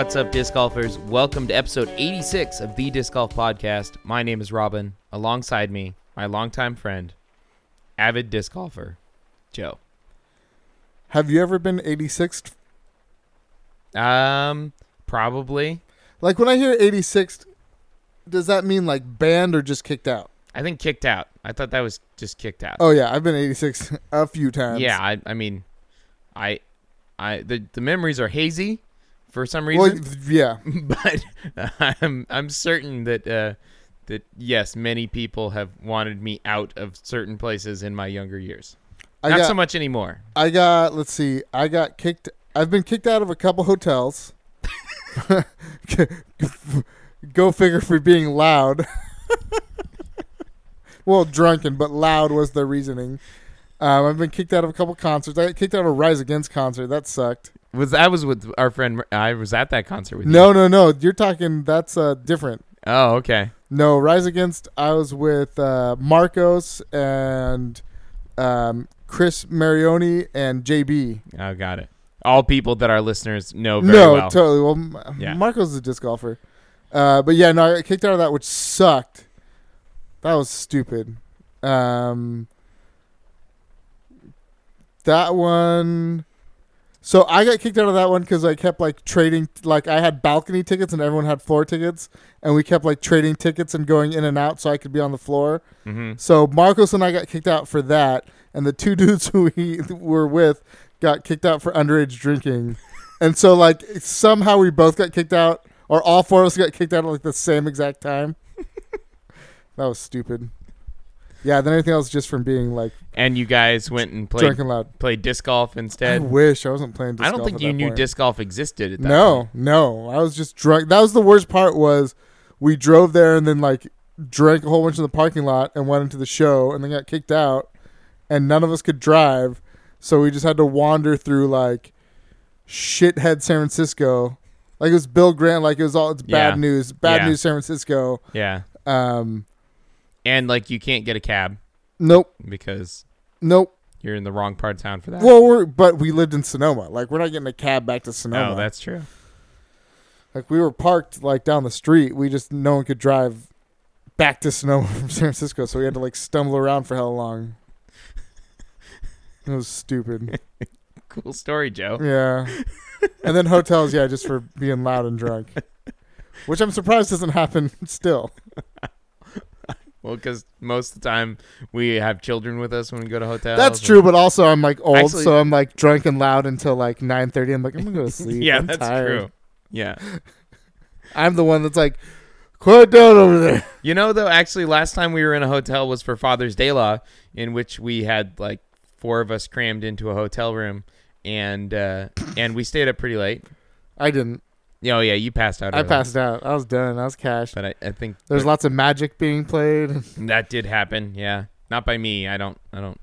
What's up, disc golfers? Welcome to episode 86 of the Disc Golf Podcast. My name is Robin. Alongside me, my longtime friend, avid disc golfer, Joe. Have you ever been 86th? Um, probably. Like when I hear 86th, does that mean like banned or just kicked out? I think kicked out. I thought that was just kicked out. Oh yeah, I've been 86 a few times. yeah, I, I mean, I, I the the memories are hazy for some Well, reason, yeah. but I'm I'm certain that uh, that yes, many people have wanted me out of certain places in my younger years. I Not got so much anymore. I got let's see. I got kicked I've been kicked out of a couple hotels. Go figure for being loud. well, drunken, but loud was the reasoning. Um, I've been kicked out of a couple concerts. I got kicked out of a Rise Against concert. That sucked. Was I was with our friend? I was at that concert with you. No, no, no. You're talking. That's uh, different. Oh, okay. No, Rise Against. I was with uh, Marcos and um, Chris Marioni and JB. Oh, got it. All people that our listeners know very no, well. totally. Well, M- Yeah. Marcos is a disc golfer. Uh, but yeah, no, I kicked out of that, which sucked. That was stupid. Um, that one. So I got kicked out of that one because I kept like trading. Like I had balcony tickets and everyone had floor tickets, and we kept like trading tickets and going in and out so I could be on the floor. hmm So Marcos and I got kicked out for that, and the two dudes who we were with got kicked out for underage drinking. And so like somehow we both got kicked out, or all four of us got kicked out at like the same exact time. that was stupid. Yeah, then everything else just from being like And you guys went and played drunk and loud. played disc golf instead. I wish I wasn't playing. Disc I don't golf think at you that knew point. disc golf existed at that No, point. no, I was just drunk. That was the worst part. Was we drove there and then like drank a whole bunch in the parking lot and went into the show and then got kicked out, and none of us could drive, so we just had to wander through like shithead San Francisco. Like it was Bill Graham. Like it was all it's bad Yeah. news. Bad Yeah. news San Francisco. Yeah, Um, and like you can't get a cab nope, because nope. you're in the wrong part of town for that. Well, we're but we lived in Sonoma. Like we're not getting a cab back to Sonoma. oh, that's true. Like we were parked like down the street. We just no one could drive back to Sonoma from San Francisco, so we had to like stumble around for how long. It was stupid. Cool story, Joe. Yeah. And then hotels, yeah, just for being loud and drunk. Which I'm surprised doesn't happen still. Well, because most of the time we have children with us when we go to hotels. That's true, but also I'm like old, Actually- so I'm like drunk and loud until like 9:30. I'm like I'm gonna go to sleep. yeah, I'm that's tired. true. Yeah. I'm the one that's like, quiet down over there. You know, though, actually, last time we were in a hotel was for Father's Day Law, in which we had like four of us crammed into a hotel room, and uh, and we stayed up pretty late. I didn't. Oh yeah, you passed out. I early. passed out. I was done. I was cashed. but I, I think There's lots of magic being played. that did happen. Yeah, not by me. I don't. I don't.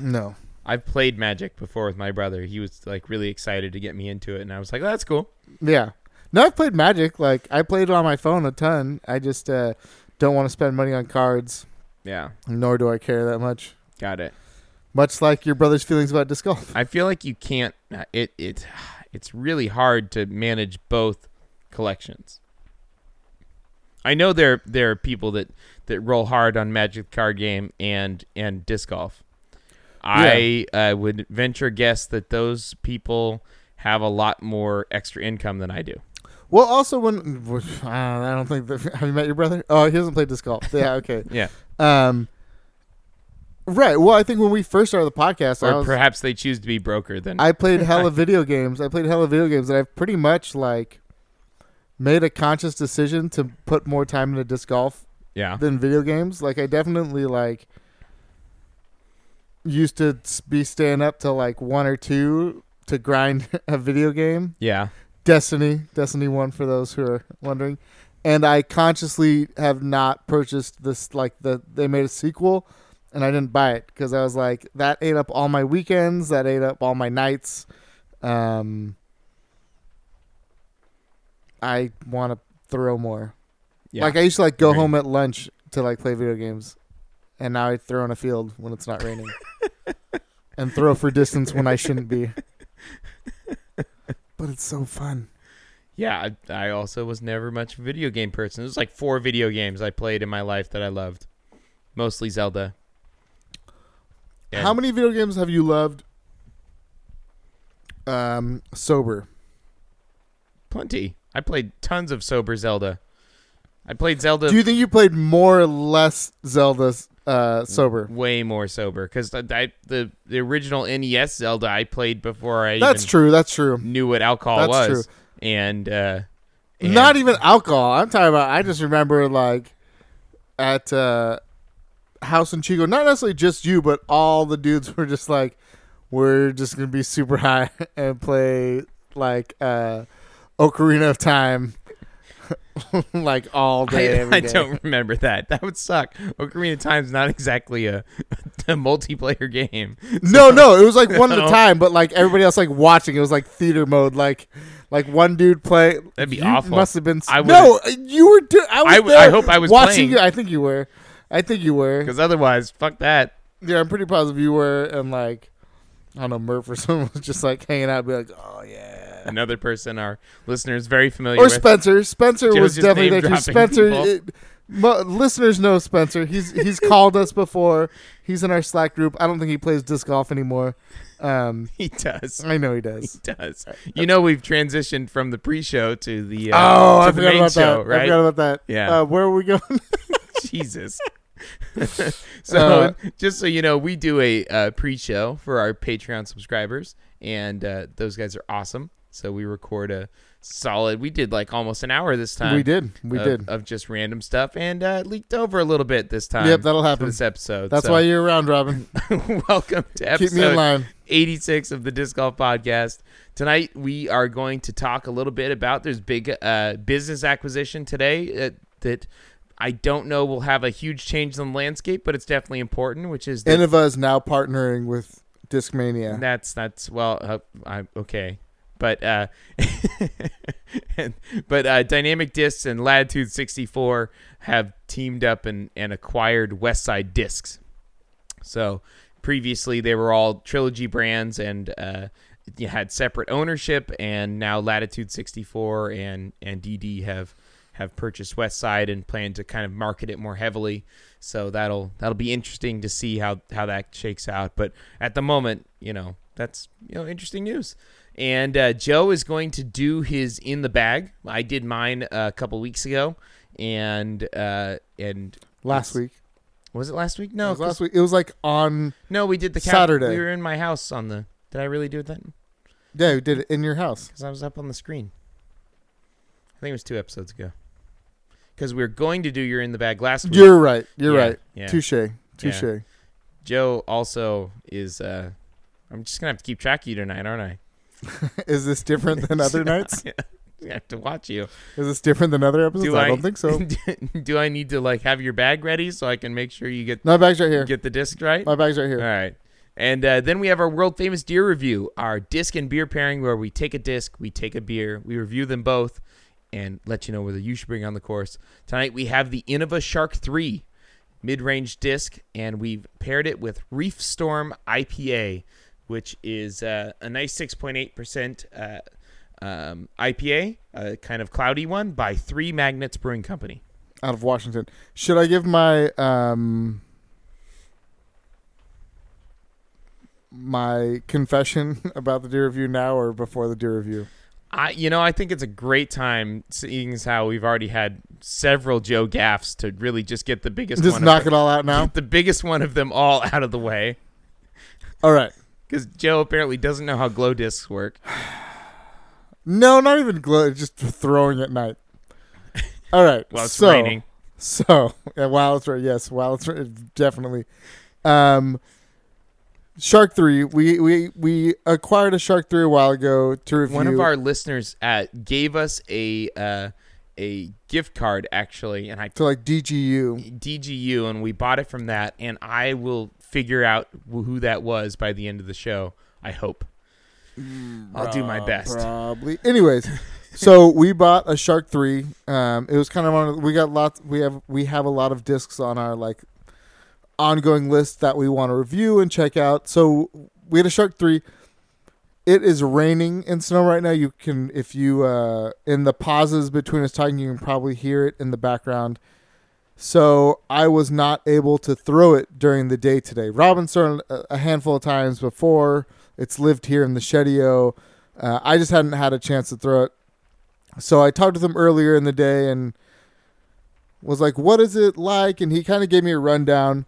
No. I've played Magic before with my brother. He was like really excited to get me into it, and I was like, oh, "That's cool." Yeah. No, I've played Magic. Like I played it on my phone a ton. I just uh, don't want to spend money on cards, Yeah, nor do I care that much. got it. Much like your brother's feelings about disc golf. I feel like you can't. uh, It it it's really hard to manage both collections. I know there there are people that that roll hard on Magic card game and and disc golf. I uh, would venture guess that those people have a lot more extra income than I do. Well, also when uh, I don't think that, have you met your brother? Oh, he doesn't play disc golf. Yeah, okay. Yeah, Um, right. Well, I think when we first started the podcast, I or was, perhaps they choose to be broker Then I played hella video games. I played hella video games, and I've pretty much like made a conscious decision to put more time into disc golf yeah. than video games. Like I definitely like used to be staying up till like one or two to grind a video game. Yeah. Destiny, Destiny One for those who are wondering. And I consciously have not purchased this like the they made a sequel and I didn't buy it because I was like that ate up all my weekends, that ate up all my nights. Um I want to throw more. Yeah. Like I used to like go Agreed. home at lunch to like play video games, and now I throw in a field when it's not raining, and throw for distance when I shouldn't be. But it's so fun. Yeah, I, I also was never much of a video game person. There's like four video games I played in my life that I loved, mostly Zelda. And How many video games have you loved? Um, sober. Plenty. I played tons of sober Zelda. I played Zelda Do you think you played more or less Zelda uh, sober? way more sober because the, the the original NES Zelda I played before I That's true. That's true. knew what alcohol That's was, and, uh, and Not even alcohol. I'm talking about. I just remember like at uh, House in Chico, not necessarily just you, but all the dudes were just like, we're just gonna be super high and play like uh, Ocarina of Time, like all day. I, I day. don't remember that. That would suck. Ocarina of Time's not exactly a, a multiplayer game. No, no, it was like one at a time, but like everybody else like watching. It was like theater mode. Like, like one dude play. That'd be awful. Must have been. I no, you were. Do- I was I w- there I hope I was watching playing. you. I think you were. I think you were. Because otherwise, fuck that. Yeah, I'm pretty positive you were. And like, I don't know, Murph or someone was just like hanging out, be like, oh yeah. Another person our listeners very familiar Or with. Spencer. Spencer Joe's was definitely there. Spencer. It, mo- listeners know Spencer. He's he's called us before. He's in our Slack group. I don't think he plays disc golf anymore. Um, he does. I know he does. He does. does. You know, we've transitioned from the pre-show to the uh, oh, to I the forgot main about show, that. I right? forgot about that. Yeah. Uh, where are we going? Jesus. so, Uh, just so you know, we do a uh, pre-show for our Patreon subscribers, and uh, those guys are awesome. So we record a solid. We did like almost an hour this time. we did. We of, did. of just random stuff, and uh, leaked over a little bit this time. Yep, that'll happen. this episode. That's So, why you're around, Robin. welcome to Keep me in episode line. 86 of the Disc Golf Podcast. Tonight we are going to talk a little bit about there's big uh, business acquisition today uh, that I don't know will have a huge change in the landscape, but it's definitely important, which is that, Innova is now partnering with Discmania. that's that's well, uh, I, okay, but uh, and- but uh, Dynamic Discs and Latitude 64 have teamed up and and acquired Westside Discs. So previously they were all trilogy brands and uh, you had separate ownership, and now Latitude 64 and and DD have have purchased Westside and plan to kind of market it more heavily. So that'll that'll be interesting to see how how that shakes out. But at the moment, you know, that's you know interesting news. And uh, Joe is going to do his in the bag. I did mine a couple weeks ago, and uh, and last week. was it last week? It No, last week. It was like on. no, we did the cap- Saturday. We were in my house on the. Did I really do that? Yeah, we did it in your house. Because I was up on the screen. I think it was two episodes ago. Because we are going to do your in the bag last week. You're right. You're Yeah, right. Yeah. Touche. Touche. Joe also is. uh I'm just gonna have to keep track of you tonight, aren't I? Is this different than other nights? I have to watch you. Is this different than other episodes? Do I, I- don't think so. do I need to like have your bag ready so I can make sure you get My bag's right here. get the disc right? My bag's right here. All right. And uh, then we have our world famous beer review, our disc and beer pairing, where we take a disc, we take a beer, we review them both, and let you know whether you should bring on the course. Tonight we have the Innova Shark 3 mid range disc, and we've paired it with Reefstorm IPA, which is uh, a nice 6.8% uh, um, IPA, a kind of cloudy one, by Three Magnets Brewing Company. Out of Washington. Should I give my um my confession about the deer review now or before the deer review? I, you know, I think it's a great time, seeing as how we've already had several Joe gaffs to really just get the biggest Just one. knock of it all out now. the biggest one of them all out of the way, All right. because Joe apparently doesn't know how glow discs work. No, not even glow. Just throwing at night. All right. Well, it's so, raining. So yeah, while it's right, yes, while it's right, definitely. Um, Shark Three. We we we acquired a Shark Three a while ago to review. One of our listeners at gave us a uh, a gift card actually, and I to like DGU. DGU, and we bought it from that. And I will figure out who that was by the end of the show. I hope. I'll do my best. Probably. Anyways, so we bought a Shark Three. Um, it was kind of on. We got lots. We have we have a lot of discs on our like ongoing list that we want to review and check out. So we had a Shark Three. it is raining in snow right now. You can, if you, uh, in the pauses between us talking, you can probably hear it in the background. So I was not able to throw it during the day today. Robin's thrown a a handful of times before. It's lived here in the Shedio. Uh, I just hadn't had a chance to throw it. So I talked with him earlier in the day and was like, "What is it like?" And he kind of gave me a rundown,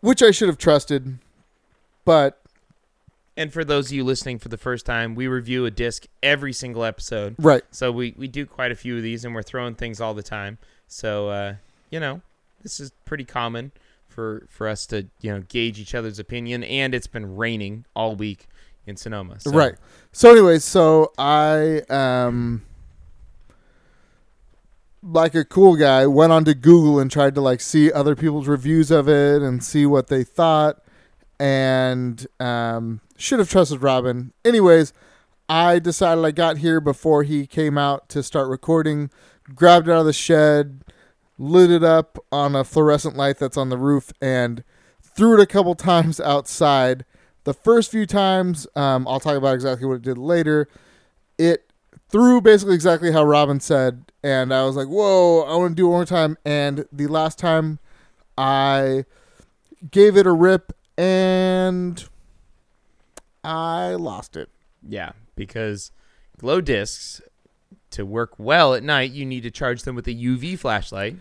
which I should have trusted, but And for those of you listening for the first time, we review a disc every single episode. right. So we, we do quite a few of these and we're throwing things all the time. So uh, you know, this is pretty common for for us to, you know, gauge each other's opinion and it's been raining all week in Sonoma. So. Right. So, anyways, so I um like a cool guy went onto Google and tried to like see other people's reviews of it and see what they thought and um should have trusted Robin. Anyways, I decided I got here before he came out to start recording, grabbed it out of the shed, lit it up on a fluorescent light that's on the roof and threw it a couple times outside the first few times, um, I'll talk about exactly what it did later. It threw basically exactly how Robin said, and I was like, "Whoa, I want to do it one more time." And the last time, I gave it a rip, and I lost it. Yeah, because glow discs to work well at night, you need to charge them with a UV flashlight.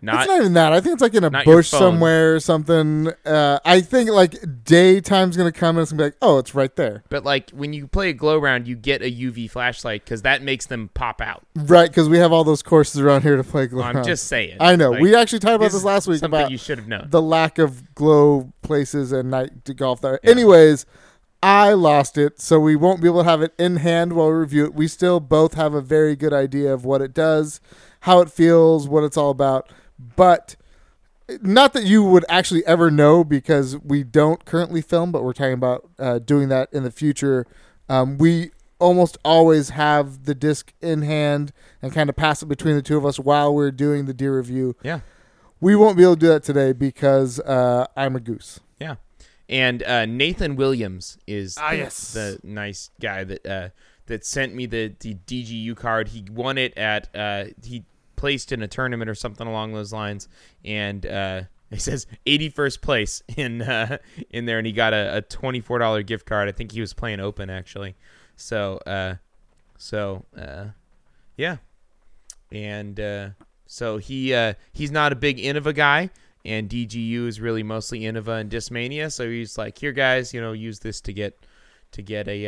Not, it's not even that. I think it's like in a bush somewhere or something. Uh, I think like daytime's gonna come and it's gonna be like, "Oh, it's right there." but like when you play a glow round, you get a UV flashlight because that makes them pop out. Right, because we have all those courses around here to play glow. I'm rounds. just saying. I know. Like, we actually talked about this last week something about you should have known. the lack of glow places and night to golf there. Yeah. Anyways, I lost it, so we won't be able to have it in hand while we review it. We still both have a very good idea of what it does, how it feels, what it's all about. But not that you would actually ever know because we don't currently film, but we're talking about uh, doing that in the future. Um, we almost always have the disc in hand and kind of pass it between the two of us while we're doing the deer review. yeah. We won't be able to do that today because uh, I'm a goose. Yeah. And uh, Nathan Williams is Ah, the, yes. the nice guy that uh, that sent me the, the DGU card. He won it at uh, he placed in a tournament or something along those lines, and uh, he says 81st place in uh, in there, and he got a, a twenty four dollar gift card. I think he was playing open actually. So uh, so uh, yeah, and uh, so he uh, he's not a big Innova guy, and DGU is really mostly Innova and Discmania. So he's like, here guys, you know, use this to get to get a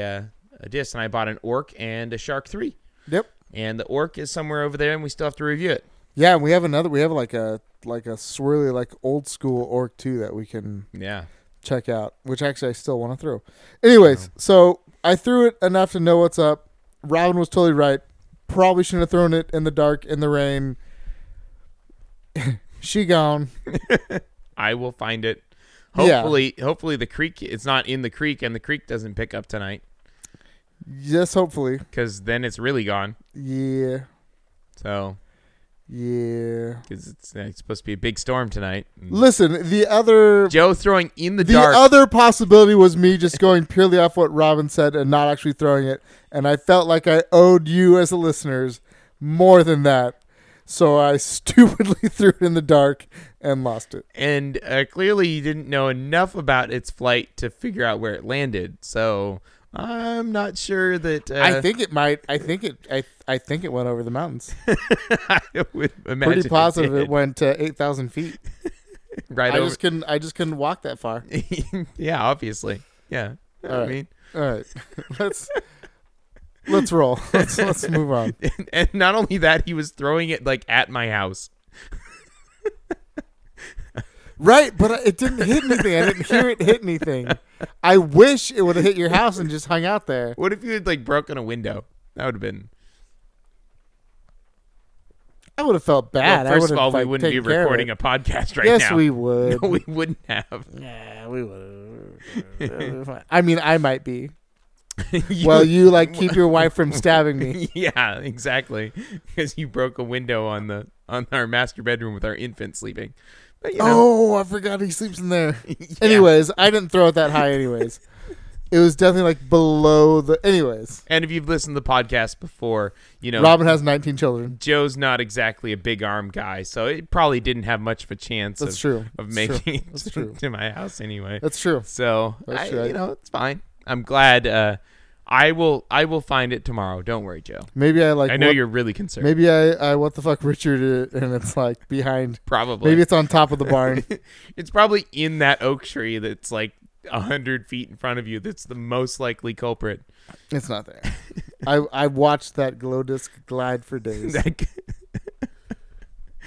a disc, and I bought an Orc and a Shark Three, Yep. And the Orc is somewhere over there, and we still have to review it. Yeah, and we have another. We have like a like a swirly like old school orc too that we can Yeah, check out. Which actually I still want to throw. Anyways, so I threw it enough to know what's up. Robin was totally right. Probably shouldn't have thrown it in the dark in the rain. she gone. I will find it. Yeah. Hopefully, hopefully the creek it's not in the creek, and the creek doesn't pick up tonight, Yes, hopefully. because then it's really gone. Yeah. So, Yeah. because it's, uh, it's supposed to be a big storm tonight. Listen, the other Joe throwing in the, the dark. The other possibility was me just going purely off what Robin said and not actually throwing it. And I felt like I owed you as the listeners more than that. So I stupidly threw it in the dark and lost it. and uh, clearly you didn't know enough about its flight to figure out where it landed. So I'm not sure that uh, I think it might. I think it. I. I think it went over the mountains. I would imagine Pretty positive it, it went uh, eight thousand feet. right I over. just couldn't. I just couldn't walk that far. yeah, obviously. Yeah. I mean, All right, let's let's roll. Let's let's move on. and, and not only that, he was throwing it like at my house. Right, but it didn't hit anything. I didn't hear it hit anything. I wish it would have hit your house and just hung out there. What if you had like broken a window? That would have been. I would have felt bad. well, first of all, we wouldn't be taken care of recording a podcast right yes, now. we would. No, we wouldn't have. yeah, we would. I mean, I might be. You- Well, you like keep your wife from stabbing me. yeah, exactly. Because you broke a window on the on our master bedroom with our infant sleeping. But you know, Oh, I forgot he sleeps in there. yeah. Anyways, I didn't throw it that high. Anyways, it was definitely like below the. Anyways, And if you've listened to the podcast before, you know Robin has 19 children. Joe's not exactly a big arm guy, so it probably didn't have much of a chance That's of, true. of That's making it That's to, true. to my house anyway. That's true. So That's I, true. you know, it's fine. I'm glad. Uh, I will. I will find it tomorrow. Don't worry, Joe. Maybe I like. I know what, you're really concerned. Maybe I, I what the fuck Richard it, and it's like behind. probably. Maybe it's on top of the barn. it's probably in that oak tree that's like a hundred feet in front of you. That's the most likely culprit. it's not there. I I watched that glow disc glide for days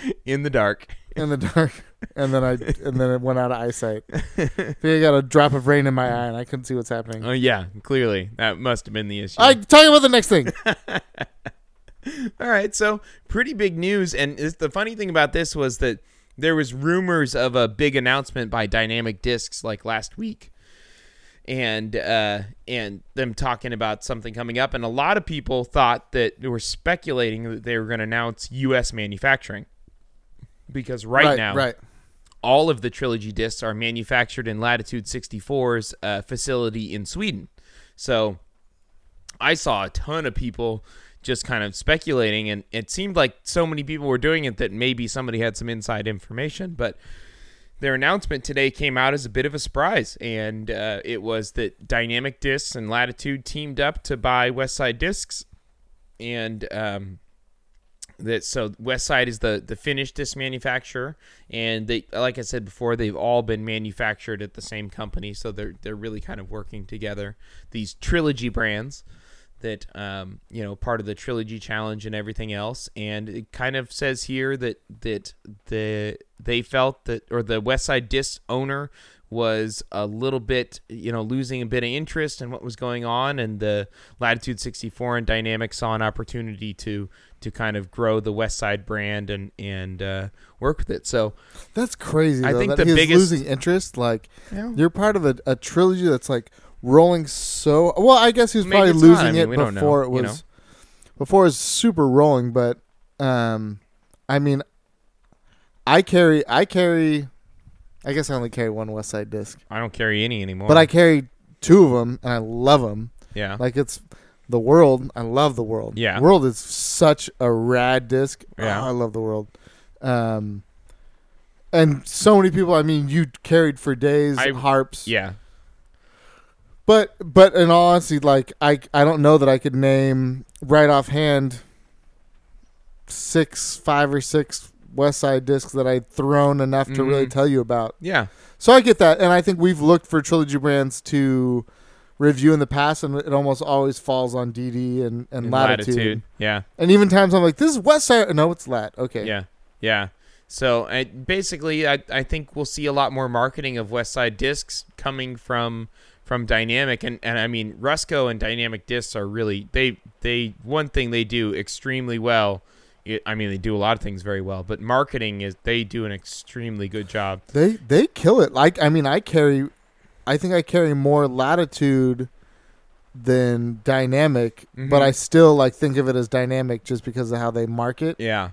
in the dark. In the dark, and then I and then it went out of eyesight. I think I got a drop of rain in my eye, and I couldn't see what's happening. Oh yeah, clearly that must have been the issue. I talk about the next thing. All right, so pretty big news, and the funny thing about this was that there was rumors of a big announcement by Dynamic Discs like last week, and uh, and them talking about something coming up, and a lot of people thought that they were speculating that they were going to announce U.S. manufacturing because right, now right. all of the trilogy discs are manufactured in Latitude 64's uh, facility in Sweden. So I saw a ton of people just kind of speculating, and it seemed like so many people were doing it that maybe somebody had some inside information. But their announcement today came out as a bit of a surprise, and uh, it was that Dynamic Discs and Latitude teamed up to buy Westside Discs, and um, that so Westside is the the finished disc manufacturer, and they like I said before, they've all been manufactured at the same company, so they're they're really kind of working together. These trilogy brands that um, you know part of the trilogy challenge and everything else, and it kind of says here that that the they felt that or the Westside disc owner was a little bit, you know, losing a bit of interest in what was going on, and the Latitude 64 and Dynamic saw an opportunity to to kind of grow the West Side brand and and uh, work with it. So That's crazy. I though, think the he's biggest- losing interest. Like yeah, you're part of a, a trilogy that's like rolling so well. I guess he was Maybe probably losing I mean, it we know, before it you was know? before it was super rolling. But um, I mean, I carry I carry. I guess I only carry one West Side disc, I don't carry any anymore. but I carry two of them, and I love them. yeah Like it's the world. I love the world. Yeah. world is such a rad disc. Yeah. Oh, I love the world. Um, and so many people. I mean, you carried for days I- harps. yeah But but in all honesty, like I I don't know that I could name right offhand six, five or six West Side discs that I'd thrown enough to really Mhm. tell you about. yeah So I get that, and I think we've looked for trilogy brands to review in the past, and it almost always falls on DD and, and in latitude. yeah And even times I'm like, this is West Side. No, it's Lat. Okay. Yeah, yeah. So I, basically, I, I think we'll see a lot more marketing of West Side Discs coming from from Dynamic, and, and I mean Rusco and Dynamic Discs are really they they one thing they do extremely well. It, I mean, they do a lot of things very well, but marketing is they do an extremely good job. They they kill it. Like I mean, I carry, I think I carry more latitude than dynamic, Mhm. but I still like think of it as dynamic just because of how they market. Yeah,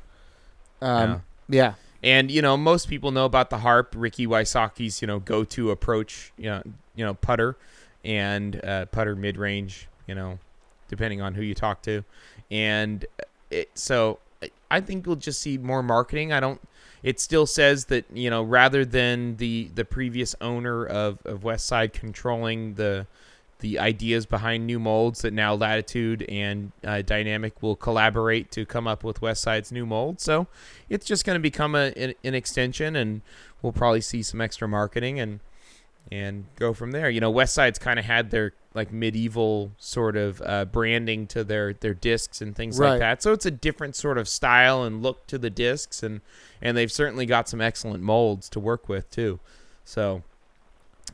Um, yeah. and you know most people know about the harp, Ricky Wysocki's you know go to approach, you know you know putter and uh, putter mid range, you know, depending on who you talk to, and it so I- I think we'll just see more marketing. I don't. It still says that you know rather than the the previous owner of of West Side controlling the the ideas behind new molds that now Latitude and uh, Dynamic will collaborate to come up with West Side's new mold. So it's just going to become a, an, an extension, and we'll probably see some extra marketing and and go from there. You know, West Side's kind of had their like medieval sort of uh, branding to their their discs and things Right. like that. So it's a different sort of style and look to the discs, and and they've certainly got some excellent molds to work with too. So.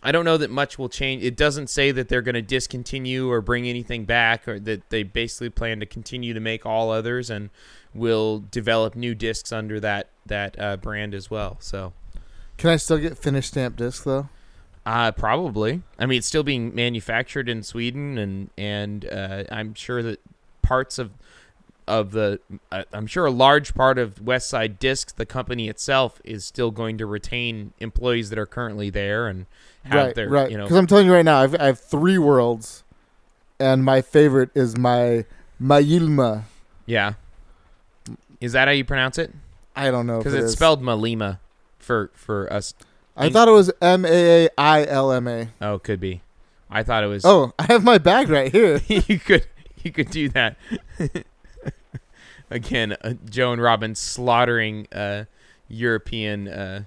I don't know that much will change. It doesn't say that they're going to discontinue or bring anything back, or that they basically plan to continue to make all others and will develop new discs under that that uh, brand as well. So, Can I still get finished stamp disc though? Uh, probably. I mean, it's still being manufactured in Sweden, and and uh, I'm sure that parts of of the uh, I'm sure a large part of West Side Discs, the company itself, is still going to retain employees that are currently there and have right, their right. you know Because I'm telling you right now, I've, I have three worlds, and my favorite is my Mayilma. yeah. Is that how you pronounce it? I don't know Because it it's is. spelled Malima for for us. I thought it was M A A I L M A. Oh, could be. I thought it was. Oh, I have my bag right here. you could you could do that. Again, uh, Joe and Robin slaughtering uh, European uh,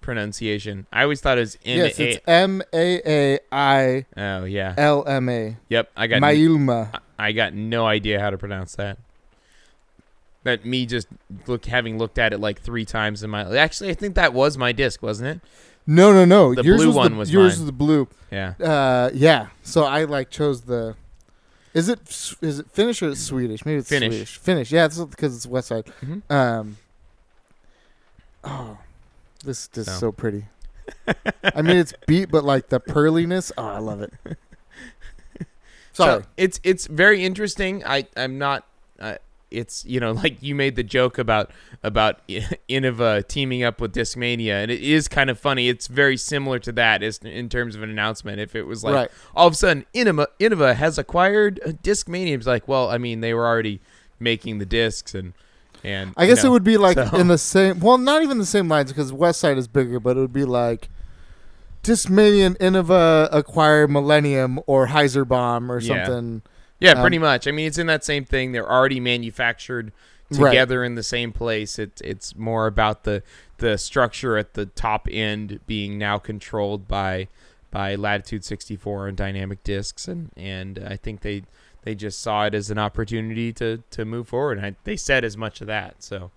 pronunciation. I always thought it was M yes, it's M A A I Oh yeah. L M A. Yep. I got. Mayilma. I got no idea how to pronounce that. That me just look having looked at it like three times in my. Actually, I think that was my disc, wasn't it? No, no, no. The yours blue was one the, was yours mine. was the blue. Yeah. Uh, yeah. So I like chose the. Is it is it Finnish or Swedish? Maybe it's Finnish. Swedish. Finnish. Yeah, it's because it's West Side. hmm Um. Oh, this this is So. so pretty. I mean, it's beat, but like the pearliness. Oh, I love it. Sorry. So it's it's very interesting. I I'm not. Uh, it's you know like you made the joke about about Innova teaming up with Discmania, and it is kind of funny. It's very similar to that is in terms of an announcement. If it was like right. all of a sudden Innova, Innova has acquired uh, Discmania, it's like well, I mean they were already making the discs and and I guess know, it would be like so- in the same. Well, not even the same lines because West Side is bigger, but it would be like Discmania and Innova acquire Millennium or Hyzerbomb or Yeah. something. Yeah, Um, pretty much. I mean, it's in that same thing. They're already manufactured Right. together in the same place. It's it's more about the the structure at the top end being now controlled by by Latitude 64 and Dynamic Discs, and and I think they they just saw it as an opportunity to to move forward. And I, they said as much of that. So,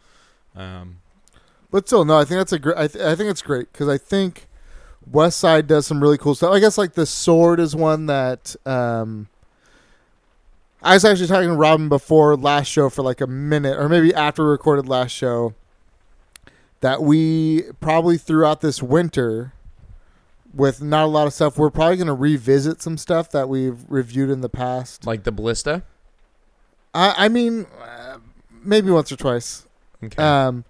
um, But still, no, I think that's a great. I, th- I think it's great because I think West Side does some really cool stuff. I guess like the sword is one that um, I was actually talking to Robin before last show for like a minute, or maybe after we recorded last show, that we probably throughout this winter, with not a lot of stuff, we're probably going to revisit some stuff that we've reviewed in the past. like the Ballista. I, I mean, uh, maybe once or twice. Okay. Um,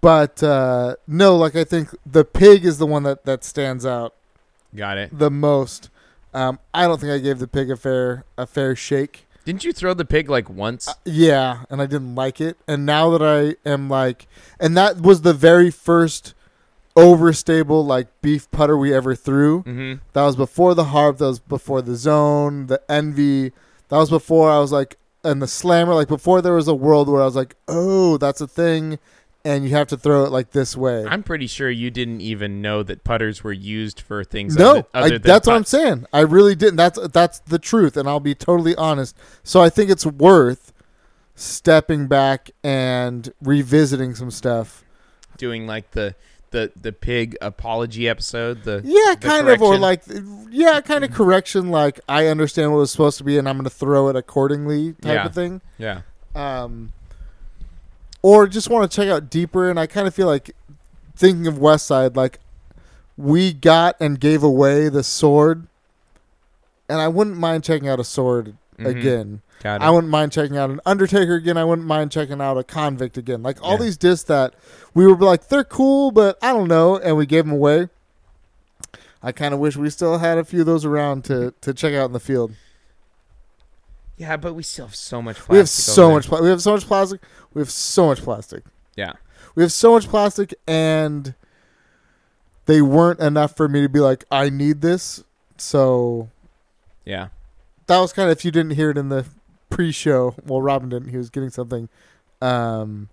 but uh, no, like I think the pig is the one that that stands out Got it. the most. Um, I don't think I gave the pig a fair a fair shake. Didn't you throw the pig like once? Uh, yeah, and I didn't like it. And now that I am like, and that was the very first overstable like beef putter we ever threw. mm-hmm. That was before the harp. That was before the zone, the envy. That was before I was like, and the slammer. Like before there was a world where I was like, oh, that's a thing, and you have to throw it like this way. I'm pretty sure you didn't even know that putters were used for things. no, other, I, other than that's what I'm saying. I really didn't. That's that's the truth, and I'll be totally honest. So I think it's worth stepping back and revisiting some stuff. doing like the the the pig apology episode. The Yeah, The kind of, or correction. like, yeah, kind of correction. Like I understand what it was supposed to be, and I'm going to throw it accordingly, type Yeah. of thing. yeah, um, or just want to check out deeper. And I kind of feel like thinking of West Side, like we got and gave away the sword, and I wouldn't mind checking out a sword Mhm. again. I wouldn't mind checking out an Undertaker again. I wouldn't mind checking out a Convict again. Like all Yeah. these discs that we were like, they're cool, but I don't know, and we gave them away. I kind of wish we still had a few of those around to, to check out in the field. Yeah, but we still have so much. Plastic We have so much. Pla- we have so much plastic. We have so much plastic. Yeah, We have so much plastic, and they weren't enough for me to be like, I need this. So yeah, that was kind of if you didn't hear it in the pre-show. Well, Robin didn't. He was getting something. Um,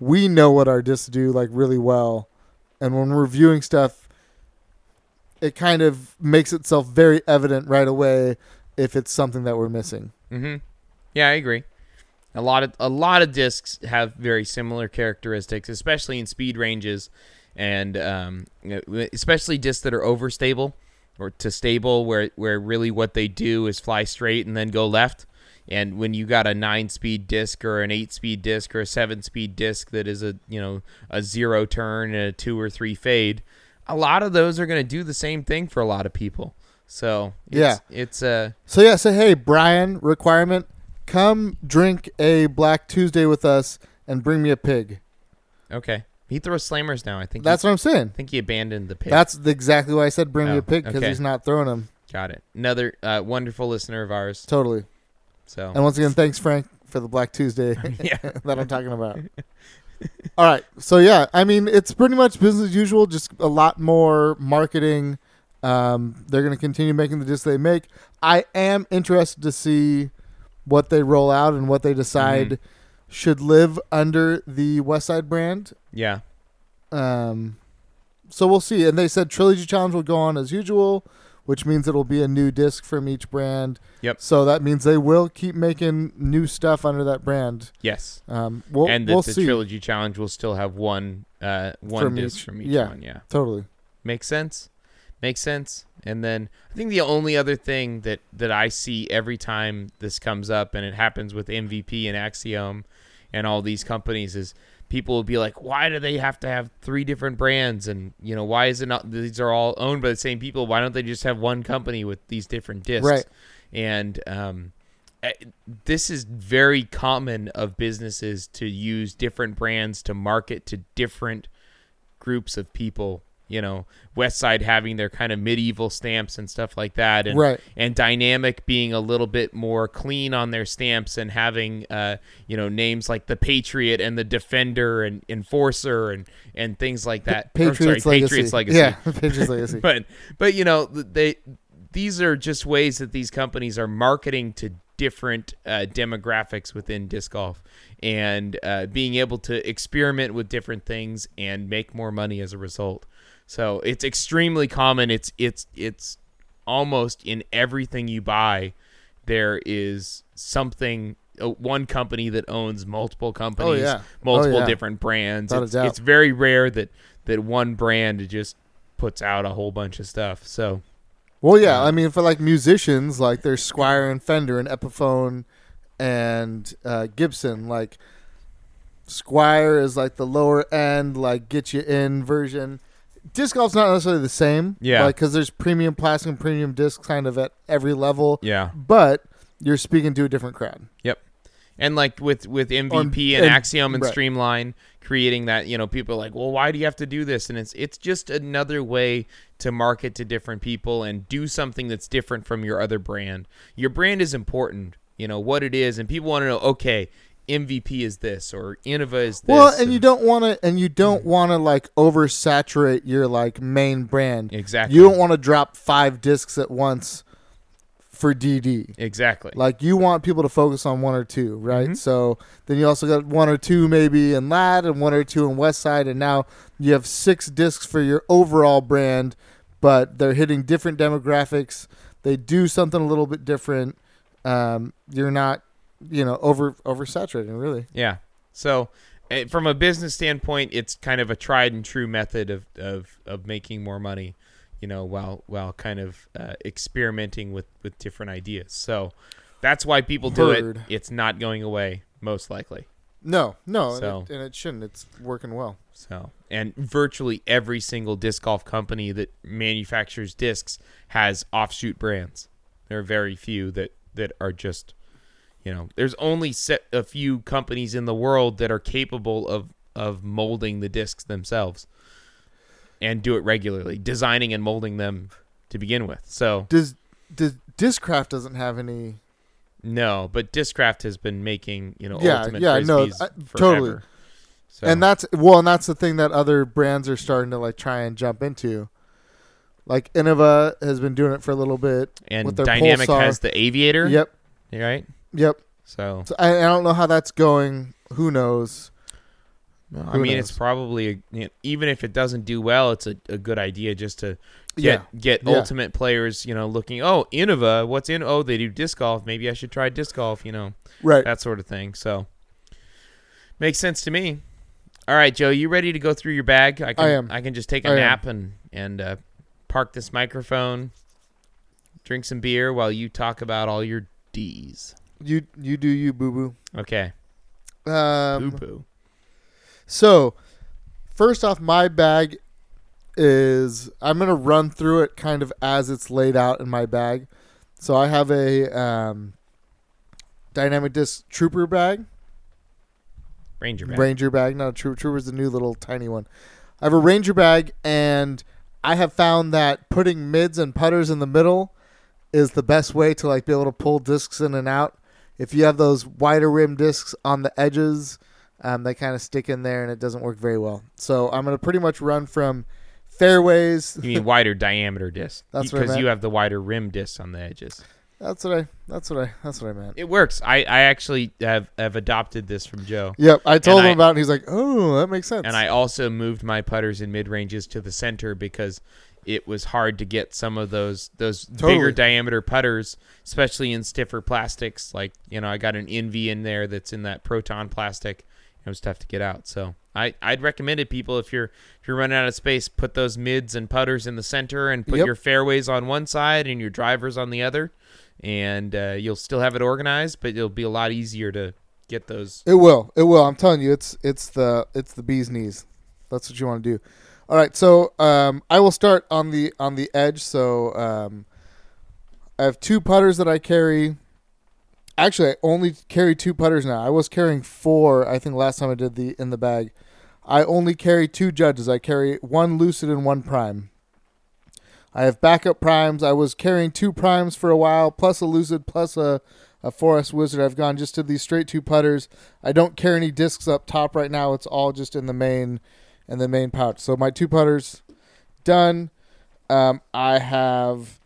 we know what our discs do like really well, and when we're reviewing stuff, it kind of makes itself very evident right away if it's something that we're missing. Hmm Yeah, I agree. A lot of a lot of discs have very similar characteristics, especially in speed ranges, and um, especially discs that are overstable or to stable, where where really what they do is fly straight and then go left. And when you got a nine-speed disc or an eight-speed disc or a seven-speed disc that is a you know a zero turn and a two or three fade, a lot of those are going to do the same thing for a lot of people. So it's, Yeah. it's uh So yeah, so hey, Brian, requirement, come drink a Black Tuesday with us and bring me a pig. Okay. He throws slammers now. I think That's he, what I'm saying. I think he abandoned the pig. That's exactly why I said bring me Oh, a pig because okay. he's not throwing them. Got it. Another uh, wonderful listener of ours. Totally. So And once again, thanks Frank for the Black Tuesday yeah. that I'm talking about. All right. So yeah, I mean it's pretty much business as usual, just a lot more marketing. Um, they're going to continue making the discs they make. I am interested to see what they roll out and what they decide Mhm. should live under the West Side brand. Yeah. Um, so we'll see. And they said Trilogy Challenge will go on as usual, which means it'll be a new disc from each brand. Yep. So that means they will keep making new stuff under that brand. Yes. Um, we'll, and that we'll the see. trilogy challenge will still have one uh one From disc each- from each yeah. one. Yeah. Totally. Makes sense. Makes sense. And then I think the only other thing that that I see every time this comes up, and it happens with MVP and Axiom and all these companies, is people will be like, "Why do they have to have three different brands?" And you know, why is it not? These are all owned by the same people. Why don't they just have one company with these different discs? Right. And um, this is very common of businesses to use different brands to market to different groups of people. You know, West Side having their kind of medieval stamps and stuff like that, and Right. and Dynamic being a little bit more clean on their stamps and having uh, you know names like the Patriot and the Defender and Enforcer and and things like that. Or, Patriots sorry, Legacy. Patriots Legacy. Yeah, Patriots Legacy. but but you know they these are just ways that these companies are marketing to different uh, demographics within disc golf and uh, being able to experiment with different things and make more money as a result. So it's extremely common. It's it's it's almost in everything you buy. There is something. Uh, one company that owns multiple companies, yeah. multiple Oh, yeah. different brands. It's, it's very rare that that one brand just puts out a whole bunch of stuff. So Well, yeah. I mean, for like musicians, like there's Squier and Fender and Epiphone and uh, Gibson. Like Squier is like the lower end, like get you in version. Disc golf's not necessarily the same. Yeah. Like because there's premium plastic and premium discs kind of at every level, yeah, but you're speaking to a different crowd. Yep. And like with with MVP and, and- Axiom and right. Streamline creating that, you know, people are like, well, why do you have to do this? And it's it's just another way to market to different people and do something that's different from your other brand. Your brand is important, you know what it is, and people want to know, okay, MVP is this or Innova is this. Well, and you don't want to, and you don't want to like oversaturate your like main brand. exactly You don't want to drop five discs at once for DD. exactly Like you want people to focus on one or two, right? Mhm. So then you also got one or two maybe in Lat and one or two in West Side, and now you have six discs for your overall brand, but they're hitting different demographics. They do something a little bit different. Um, you're not, you know, over oversaturating really. Yeah. So, eh, from a business standpoint, it's kind of a tried and true method of, of, of making more money, you know, while while kind of uh, experimenting with, with different ideas. So, that's why people do Heard. it. It's not going away, most likely. No, no, and, it, and it shouldn't. It's working well. So, and virtually every single disc golf company that manufactures discs has offshoot brands. There are very few that that are just, you know, there's only set a few companies in the world that are capable of of molding the discs themselves and do it regularly, designing and molding them to begin with. So, Does does Discraft doesn't have any? no, but Discraft has been making, you know, Yeah, ultimate yeah, no, I- totally. So, And that's well, and that's the thing that other brands are starting to like try and jump into. Like Innova has been doing it for a little bit. and with their Dynamic Pulsar. has the Aviator, Yep, right? Yep. So, So I, I don't know how that's going. Who knows? Well, I mean, knows? it's probably a, you know, even if it doesn't do well, it's a, a good idea just to get get Yeah. ultimate players, you know, looking. Oh, Innova, what's in? Oh, they do disc golf. Maybe I should try disc golf. You know, Right. that sort of thing. So makes sense to me. All right, Joe, you ready to go through your bag? I can. I am. I can just take a I am. nap and and uh, park this microphone, drink some beer while you talk about all your D's. You you do you boo boo. Okay, boo. Um, poo poo. So, first off, my bag is I'm gonna run through it kind of as it's laid out in my bag. So I have a um, dynamic disc trooper bag. Ranger bag. Ranger bag, not a trooper. Trooper's the new little tiny one. I have a Ranger bag, and I have found that putting mids and putters in the middle is the best way to like be able to pull discs in and out. If you have those wider rim discs on the edges, um, they kind of stick in there, and it doesn't work very well. So I'm gonna pretty much run from fairways. You mean wider diameter disc? That's what I because you have the wider rim disc on the edges. That's what I. That's what I. That's what I meant. It works. I, I actually have, have adopted this from Joe. Yep, I told And him I- about it, and he's like, "Oh, that makes sense." And I also moved my putters in mid ranges to the center because it was hard to get some of those those Totally. bigger diameter putters, especially in stiffer plastics. Like you know, I got an Envy in there that's in that proton plastic. It was tough to get out. So I I'd recommend it people if you're if you're running out of space, put those mids and putters in the center and put Yep. your fairways on one side and your drivers on the other, and uh, you'll still have it organized, but it'll be a lot easier to get those. It will. It will. I'm telling you, it's it's the it's the bee's knees. That's what you want to do. All right. So um, I will start on the on the edge. So um, I have two putters that I carry. Actually, I only carry two putters now. I was carrying four. I think last time I did the in the bag. I only carry two judges. I carry one lucid and one prime. I have backup primes. I was carrying two primes for a while, plus a lucid, plus a a 4S Wizard. I've gone just to these straight two putters. I don't carry any discs up top right now. It's all just in the main in the main pouch. So my two putters done. Um, I have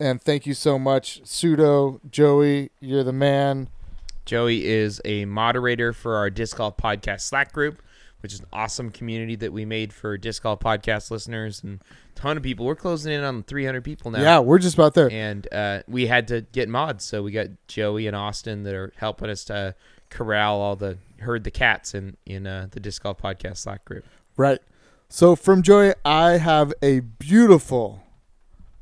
and thank you so much, Pseudo Joey. You're the man. Joey is a moderator for our Disc Golf Podcast Slack group, which is an awesome community that we made for Disc Golf Podcast listeners and a ton of people. We're closing in on 300 people now. Yeah, we're just about there. And uh, we had to get mods, so we got Joey and Austin that are helping us to corral all the herd the cats in in uh, the Disc Golf Podcast Slack group. Right. So from Joey, I have a beautiful.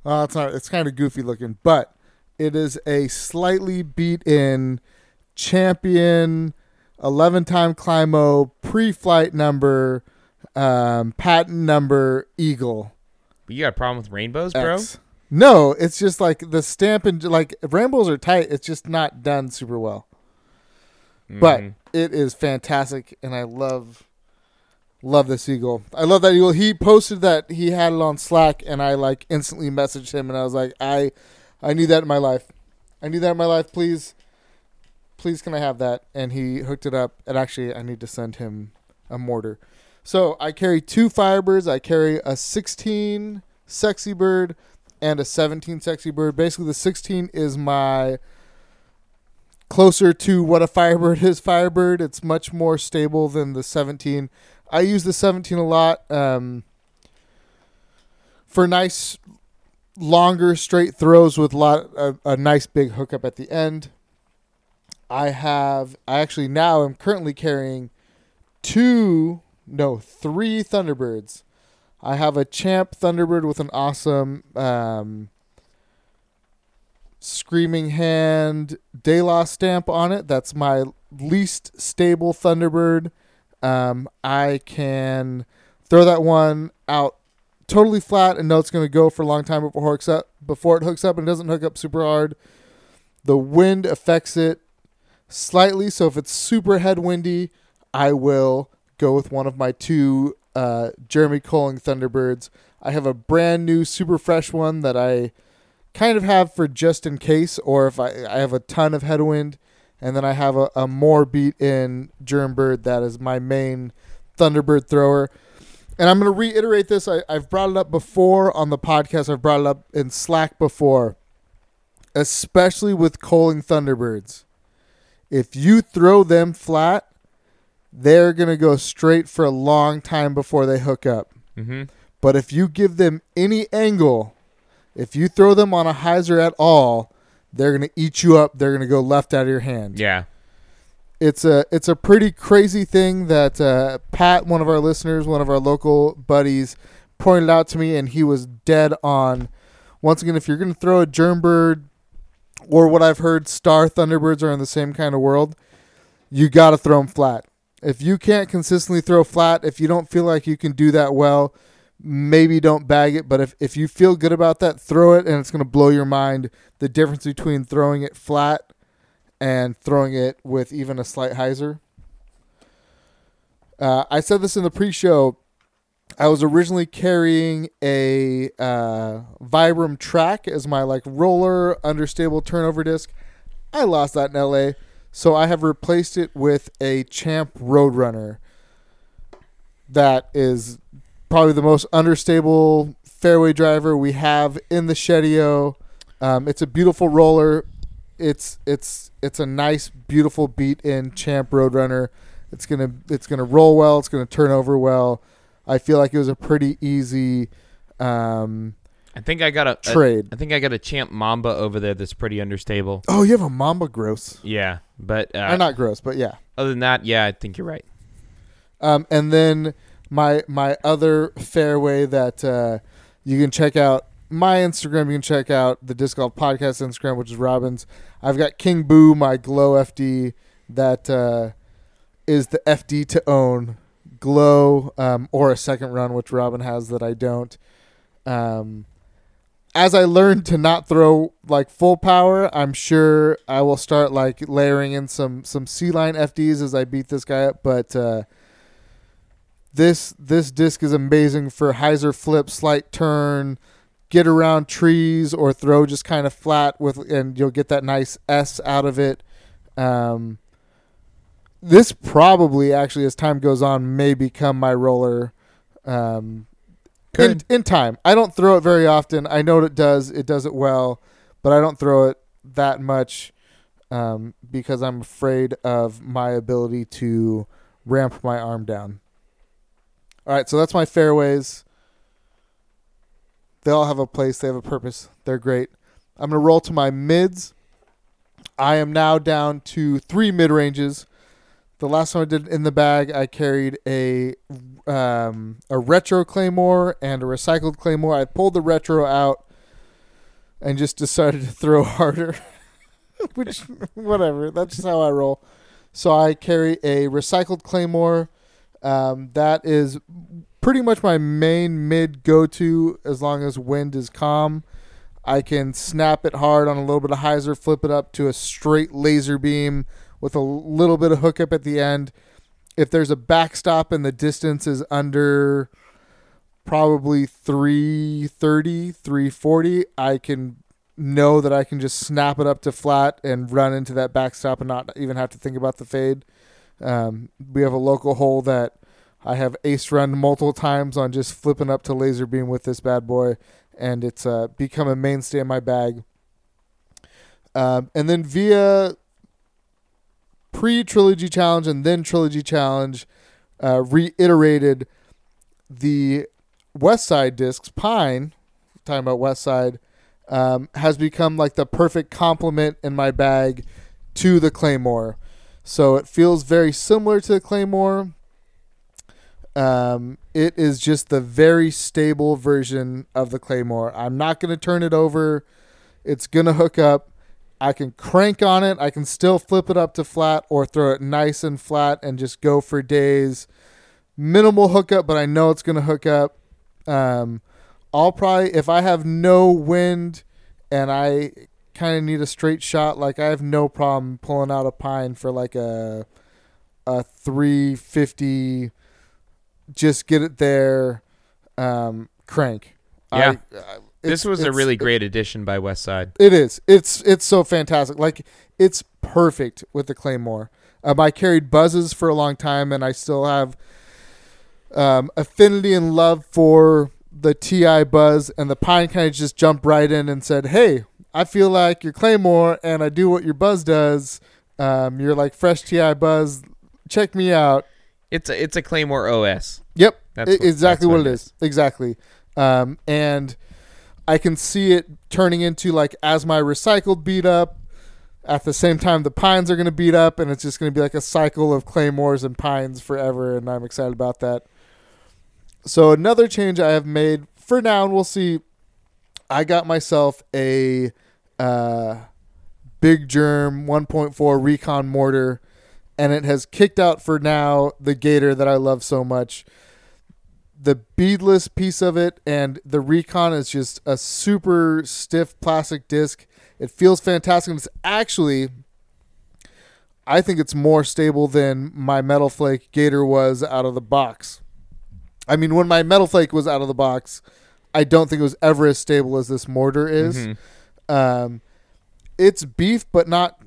Uh, it's not. It's kind of goofy looking, but it is a slightly beat in champion, eleven time Climo pre-flight number, um, patent number Eagle. But you got a problem with rainbows, bro? X. No, it's just like the stamp and like rainbows are tight. It's just not done super well. But Mhm. it is fantastic, and I love love this eagle. I love that eagle. He posted that he had it on Slack, and I like instantly messaged him, and I was like, I I need that in my life. I need that in my life. Please, please, can I have that? And he hooked it up. And actually, I need to send him a mortar. So I carry two Firebirds. I carry a 16 Sexy Bird and a 17 Sexy Bird. Basically, the 16 is my closer to what a Firebird is. Firebird. It's much more stable than the 17. I use the 17 a lot um, for nice, longer straight throws with lot a, a nice big hookup at the end. I have. I actually now am currently carrying two, no, three Thunderbirds. I have a Champ Thunderbird with an awesome um, Screaming Hand Delos stamp on it. That's my least stable Thunderbird. Um, I can throw that one out totally flat and know it's going to go for a long time before it hooks up. Before it hooks up and doesn't hook up super hard. The wind affects it slightly, so if it's super headwindy, I will go with one of my two uh, Jeremy Koling Thunderbirds. I have a brand new super fresh one that I kind of have for just in case, or if I, I have a ton of headwind, and then I have a, a more beat in Jerm Bird that is my main Thunderbird thrower. And I'm going to reiterate this. I, I've brought it up before on the podcast. I've brought it up in Slack before, especially with Koling Thunderbirds. If you throw them flat, they're going to go straight for a long time before they hook up. Mhm. But if you give them any angle, if you throw them on a hyzer at all, they're going to eat you up. They're going to go left out of your hand. Yeah. It's a it's a pretty crazy thing that uh, Pat, one of our listeners, one of our local buddies, pointed out to me, and he was dead on. Once again, if you're going to throw a germ bird, or what I've heard, star thunderbirds are in the same kind of world, you got to throw them flat. If you can't consistently throw flat, if you don't feel like you can do that well, maybe don't bag it. But if, if you feel good about that, throw it, and it's going to blow your mind the difference between throwing it flat and throwing it with even a slight hyzer. Uh, I said this in the pre-show. I was originally carrying a uh, Vibram track as my like roller understable turnover disc. I lost that in LA, so I have replaced it with a Champ Roadrunner. That is probably the most understable fairway driver we have in the Shedio. Um, it's a beautiful roller. It's it's it's a nice, beautiful beat in Champ Roadrunner. It's gonna it's gonna roll well. It's gonna turn over well. I feel like it was a pretty easy um, I think I got a, trade. I think I got a champ Mamba over there that's pretty understable. oh, you have a Mamba Gross. Yeah, but uh, or not gross, but yeah. other than that, yeah, I think you're right. Um, and then my my other fairway that uh, you can check out my Instagram. You can check out the Disc Golf Podcast Instagram, which is Robin's. I've got King Boo, my Glow FD that uh, is the FD to own. Glow um, or a second run, which Robin has that I don't. Um, as I learn to not throw like full power, I'm sure I will start like layering in some some C line FDs as I beat this guy up. But uh, this this disc is amazing for hyzer flip, slight turn, get around trees, or throw just kind of flat with, and you'll get that nice S out of it. Um, this probably actually, as time goes on, may become my roller. Um, in, in time. I don't throw it very often. I know what it does. It does it well, but I don't throw it that much um, because I'm afraid of my ability to ramp my arm down. All right, so that's my fairways. They all have a place. They have a purpose. They're great. I'm gonna roll to my mids. I am now down to three mid ranges. The last time I did in the bag, I carried a um, a retro claymore and a recycled claymore. I pulled the retro out and just decided to throw harder. Which, whatever. That's just how I roll. So I carry a recycled claymore. Um, that is pretty much my main mid go to as long as wind is calm. I can snap it hard on a little bit of hyzer, flip it up to a straight laser beam with a little bit of hookup at the end. If there's a backstop and the distance is under probably 330, 340, I can know that I can just snap it up to flat and run into that backstop and not even have to think about the fade. Um, we have a local hole that I have ace run multiple times on just flipping up to laser beam with this bad boy, and it's uh, become a mainstay in my bag. Um, and then via pre trilogy challenge and then trilogy challenge, uh, reiterated the Westside discs. Pine, talking about Westside, um, has become like the perfect complement in my bag to the Claymore. So it feels very similar to the Claymore. Um, it is just the very stable version of the Claymore. I'm not going to turn it over. It's going to hook up. I can crank on it. I can still flip it up to flat or throw it nice and flat and just go for days. Minimal hookup, but I know it's going to hook up. Um, I'll probably, if I have no wind and I kind of need a straight shot, like I have no problem pulling out a pine for like a a 350 just get it there um crank. Yeah. I, uh, This was a really great addition by Westside. it is. It's it's so fantastic. Like it's perfect with the claymore. Um, i carried buzzes for a long time and i still have um, affinity and love for the ti buzz and the pine kind of just jumped right in and said hey i feel like your claymore and i do what your buzz does um, you're like fresh ti buzz check me out It's a it's a Claymore OS. Yep, That's what- exactly that's what, what it it is. Exactly, um, and I can see it turning into like as my recycled beat up. At the same time, the pines are going to beat up, and it's just going to be like a cycle of claymores and pines forever. And I'm excited about that. So another change I have made for now, and we'll see. I got myself a uh, big Jerm 1.4 recon mortar and it has kicked out for now the gator that I love so much. The beadless piece of it and the recon is just a super stiff plastic disc. It feels fantastic. It's actually I think it's more stable than my Metal Flake Gator was out of the box. I mean, when my Metal Flake was out of the box, I don't think it was ever as stable as this mortar is. Mhm. Um, it's beef, but not.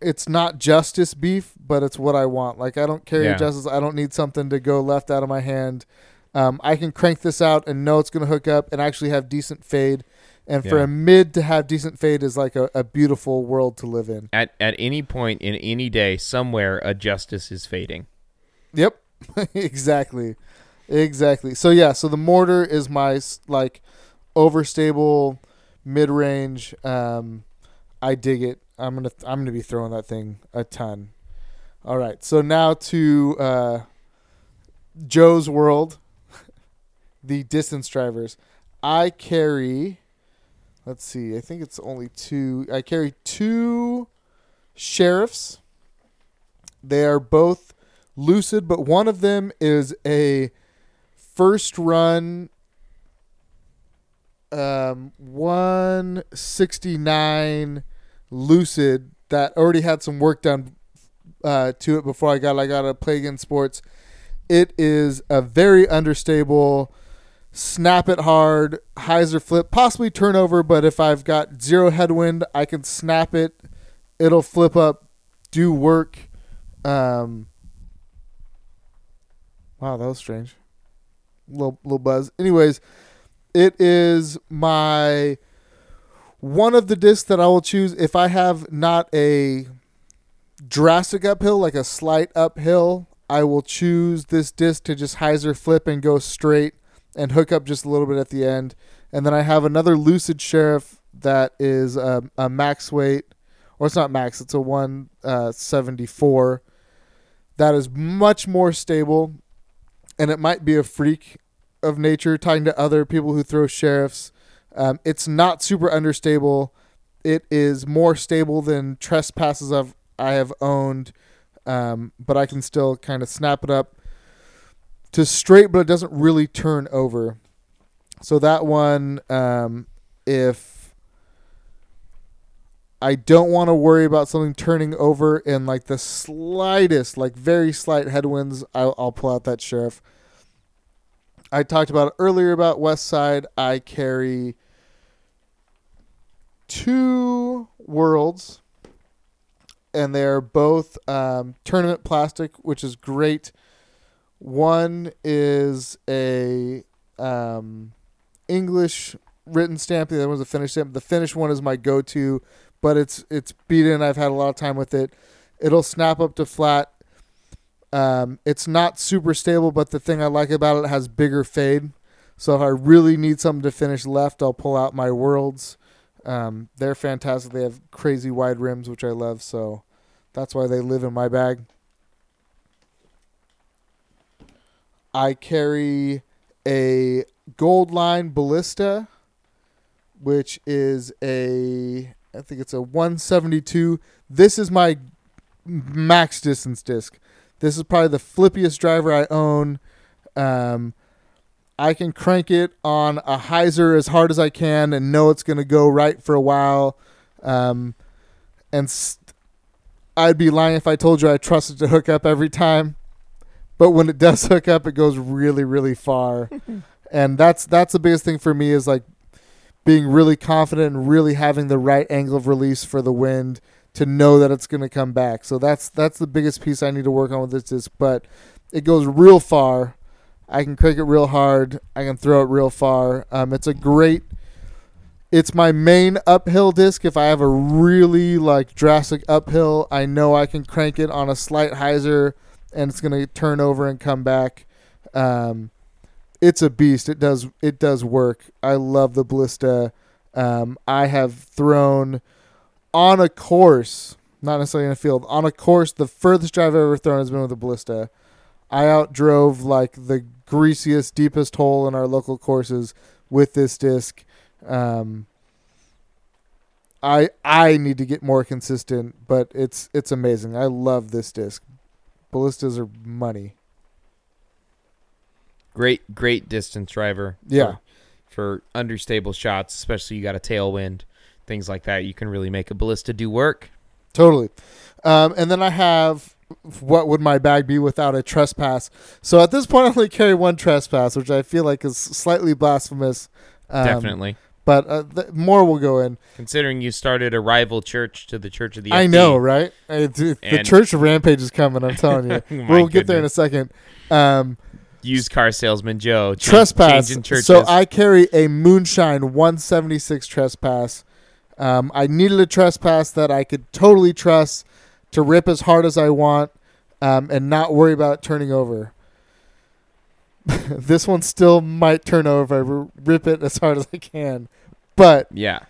It's not justice beef, but it's what I want. Like I don't carry Yeah. justice. I don't need something to go left out of my hand. Um, I can crank this out and know it's going to hook up and actually have decent fade. And for Yeah. a mid to have decent fade is like a, a beautiful world to live in. At at any point in any day, somewhere a justice is fading. Yep, exactly, exactly. So yeah, so the mortar is my like overstable mid range. Um, I dig it. I'm gonna I'm gonna be throwing that thing a ton. All right, so now to uh, Joe's world, the distance drivers. I carry. Let's see. I think it's only two. I carry two sheriffs. They are both lucid, but one of them is a first run um 169 lucid that already had some work done uh, to it before I got I got to play against sports. It is a very understable snap it hard, hyzer flip, possibly turnover, but if I've got zero headwind, I can snap it. It'll flip up, do work. Um, wow, that was strange. Little little buzz. Anyways, it is my one of the discs that I will choose if I have not a drastic uphill, like a slight uphill. I will choose this disc to just hyzer flip and go straight and hook up just a little bit at the end. And then I have another Lucid Sheriff that is a, a max weight, or it's not max, it's a 174 uh, that is much more stable. And it might be a freak of nature, talking to other people who throw sheriffs. Um, it's not super understable. It is more stable than trespasses I've, I have owned, um, but I can still kind of snap it up to straight, but it doesn't really turn over. So that one, um, if I don't want to worry about something turning over in like the slightest, like very slight headwinds, I'll, I'll pull out that sheriff. I talked about earlier about Westside. I carry two worlds, and they're both um, tournament plastic, which is great. One is a um, English written stamp. The other one's a Finnish stamp. The Finnish one is my go-to, but it's it's beaten. I've had a lot of time with it. It'll snap up to flat. Um, it's not super stable, but the thing I like about it, it has bigger fade. So if I really need something to finish left, I'll pull out my worlds. Um, they're fantastic. They have crazy wide rims, which I love. So that's why they live in my bag. I carry a gold line ballista, which is a I think it's a 172. This is my max distance disc. This is probably the flippiest driver I own. Um, I can crank it on a hyzer as hard as I can and know it's going to go right for a while. Um, and st- I'd be lying if I told you I trusted to hook up every time. But when it does hook up, it goes really, really far. and that's that's the biggest thing for me is like being really confident and really having the right angle of release for the wind to know that it's going to come back. So that's that's the biggest piece I need to work on with this disc. But it goes real far. I can crank it real hard. I can throw it real far. Um, it's a great. It's my main uphill disc. If I have a really like drastic uphill, I know I can crank it on a slight hyzer, and it's going to turn over and come back. Um, it's a beast. It does it does work. I love the Ballista. Um, I have thrown on a course, not necessarily in a field, on a course. The furthest drive I've ever thrown has been with a Ballista. I outdrove like the greasiest, deepest hole in our local courses with this disc. Um, I I need to get more consistent, but it's it's amazing. I love this disc. Ballistas are money. Great, great distance driver. Yeah. For, for understable shots, especially you got a tailwind, things like that. You can really make a ballista do work. Totally. Um, and then I have what would my bag be without a trespass? So at this point, I only carry one trespass, which I feel like is slightly blasphemous. Um, Definitely. But uh, th- more will go in. Considering you started a rival church to the Church of the I know, right? It- it- the Church of Rampage is coming. I'm telling you. We'll get there in a second. Um, Used car salesman Joe. Ch- trespass. So I carry a Moonshine 176 trespass. Um, I needed a trespass that I could totally trust to rip as hard as I want um, and not worry about turning over. this one still might turn over if I r- rip it as hard as I can, but yeah.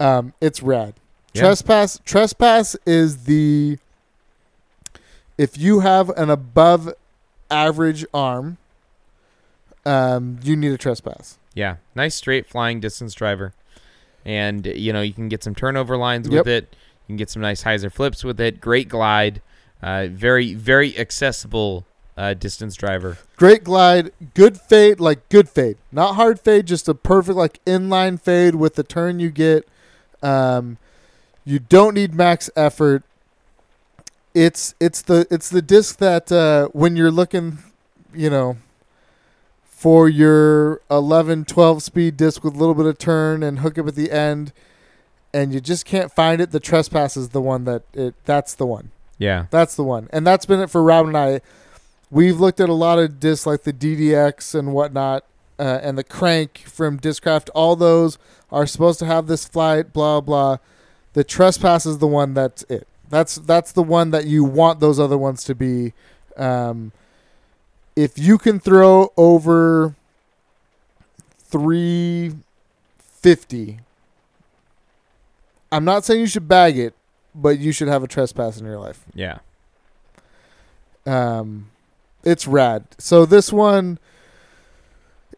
um, it's rad. Yeah. Trespass. Trespass is the if you have an above average arm, um, you need a trespass. Yeah. Nice straight flying distance driver. And, you know, you can get some turnover lines Yep. with it. You can get some nice hyzer flips with it. Great glide. Uh, very, very accessible uh, distance driver. Great glide, good fade, like good fade, not hard fade, just a perfect like inline fade with the turn you get. Um, you don't need max effort. It's it's the it's the disc that uh, when you're looking, you know, for your 11, 12 speed disc with a little bit of turn and hook up at the end, and you just can't find it. The trespass is the one that it. That's the one. Yeah. That's the one, and that's been it for Rob and I. We've looked at a lot of discs like the DDX and whatnot, uh, and the Crank from Discraft. All those are supposed to have this flight. Blah blah. The Trespass is the one that's it. That's that's the one that you want those other ones to be. Um, if you can throw over three fifty, I'm not saying you should bag it, but you should have a trespass in your life. Yeah. Um, it's rad. So this one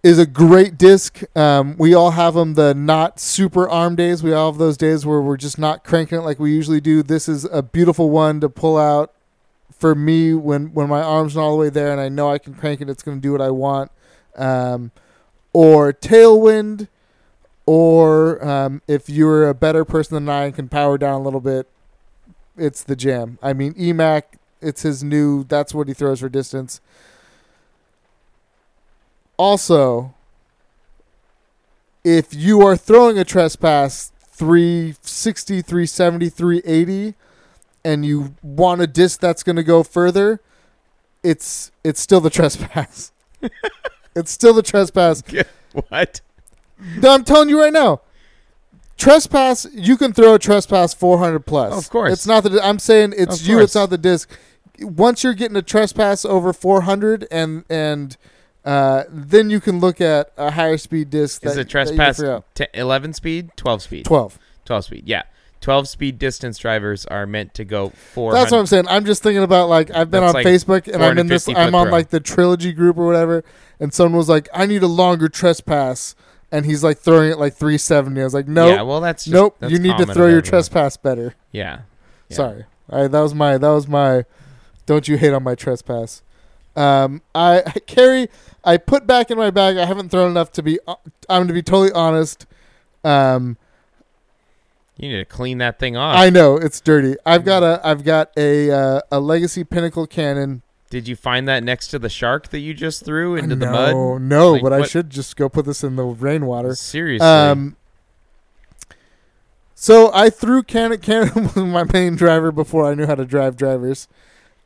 is a great disc. Um, we all have them the not super arm days. We all have those days where we're just not cranking it like we usually do. This is a beautiful one to pull out for me when when my arm's not all the way there and I know I can crank it. It's going to do what I want. Um, or tailwind, or um, if you're a better person than I and can power down a little bit, it's the jam. I mean, EMAC, it's his new. That's what he throws for distance. Also, if you are throwing a trespass 360, 370, 380, and you want a disc that's going to go further, it's it's still the trespass. it's still the trespass. What? No, I'm telling you right now. Trespass, you can throw a trespass 400 plus. Of course. It's not the. I'm saying it's Of you. It's not the disc. Once you're getting a trespass over 400, and and uh, then you can look at a higher speed disc. Is that, a that you can trespass figure out. te- 11 speed? 12 speed? 12. 12 speed. Yeah. 12 speed distance drivers are meant to go 400. That's what I'm saying. I'm just thinking about like I've been That's on like Facebook and I'm in this. I'm on throw. like the trilogy group or whatever, and someone was like, "I need a longer trespass," and he's like throwing it like 370. I was like, "Nope, Yeah, well, that's just, nope. that's You need to throw your trespass better." Yeah. Yeah. Sorry, I, that was my that was my. Don't you hate on my trespass? Um, I, I carry. I put back in my bag. I haven't thrown enough to be. I'm to be totally honest. Um, You need to clean that thing off. I know it's dirty. I've got a. I've got a uh, a legacy pinnacle cannon. Did you find that next to the shark that you just threw into the no, mud? No, Like, but I should just go put this in the rainwater. Seriously. Um, so I threw Cannon. Cannon was my main driver before I knew how to drive drivers.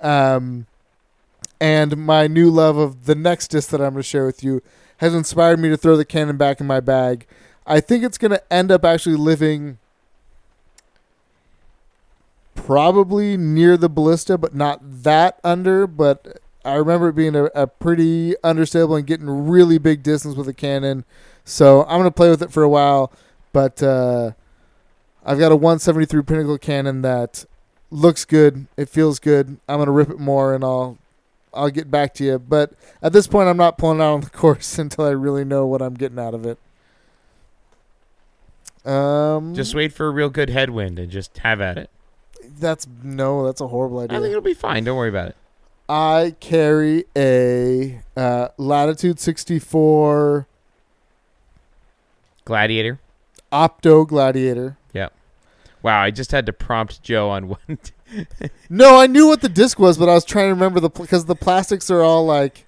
Um, and my new love of the next disc that I'm going to share with you has inspired me to throw the Cannon back in my bag. I think it's going to end up actually living probably near the ballista, but not that under. But I remember it being a, a pretty understable and getting really big distance with a cannon. So I'm gonna play with it for a while, but uh, I've got a 173 Pinnacle cannon that looks good. It feels good. I'm gonna rip it more, and I'll I'll get back to you. But at this point, I'm not pulling out on the course until I really know what I'm getting out of it. Um, just wait for a real good headwind and just have at it. That's no, that's a horrible idea. I think it'll be fine. Don't worry about it. I carry a uh, Latitude 64 Gladiator. Opto Gladiator. Yeah. Wow, I just had to prompt Joe on one. No, I knew what the disc was, but I was trying to remember the because the plastics are all like.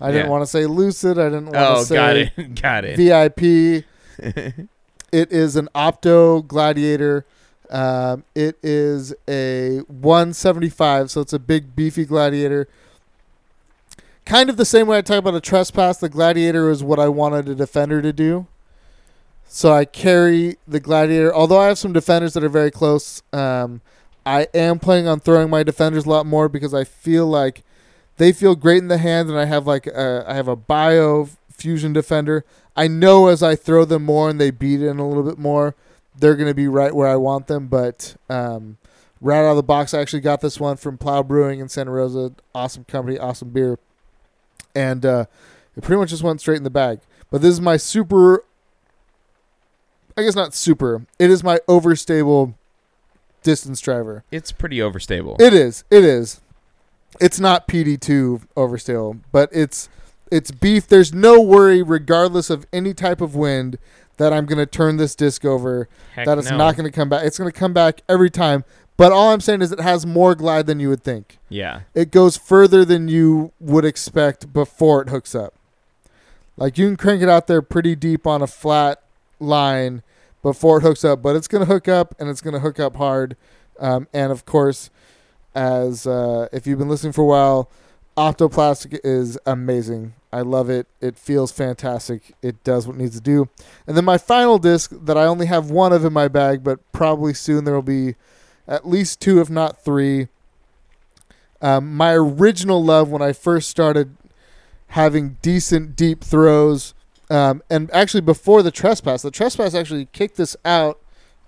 I didn't want to say lucid. I didn't want to oh, say got it, got it. VIP. it is an Opto Gladiator. Um, it is a 175, so it's a big beefy Gladiator. Kind of the same way I talk about a trespass. The Gladiator is what I wanted a defender to do. So I carry the Gladiator. Although I have some defenders that are very close, um, I am planning on throwing my defenders a lot more because I feel like they feel great in the hand, and I have like a, I have a Bio Fusion defender. I know as I throw them more and they beat in a little bit more, they're going to be right where I want them. But um, right out of the box, I actually got this one from Plow Brewing in Santa Rosa. Awesome company, awesome beer, and uh, it pretty much just went straight in the bag. But this is my super. I guess not super. It is my overstable distance driver. It's pretty overstable. It is. It is. It's not PD2 overstable, but it's it's beef. There's no worry, regardless of any type of wind, that I'm going to turn this disc over. Heck that it's no. not going to come back. It's going to come back every time. But all I'm saying is it has more glide than you would think. Yeah, It goes further than you would expect before it hooks up. Like you can crank it out there pretty deep on a flat line before it hooks up, but it's going to hook up and it's going to hook up hard. Um, and of course, as uh, if you've been listening for a while, Optoplastic is amazing. I love it. It feels fantastic. It does what it needs to do. And then my final disc that I only have one of in my bag, but probably soon there will be at least two, if not three. Um, my original love when I first started having decent deep throws, um, and actually before the trespass, the trespass actually kicked this out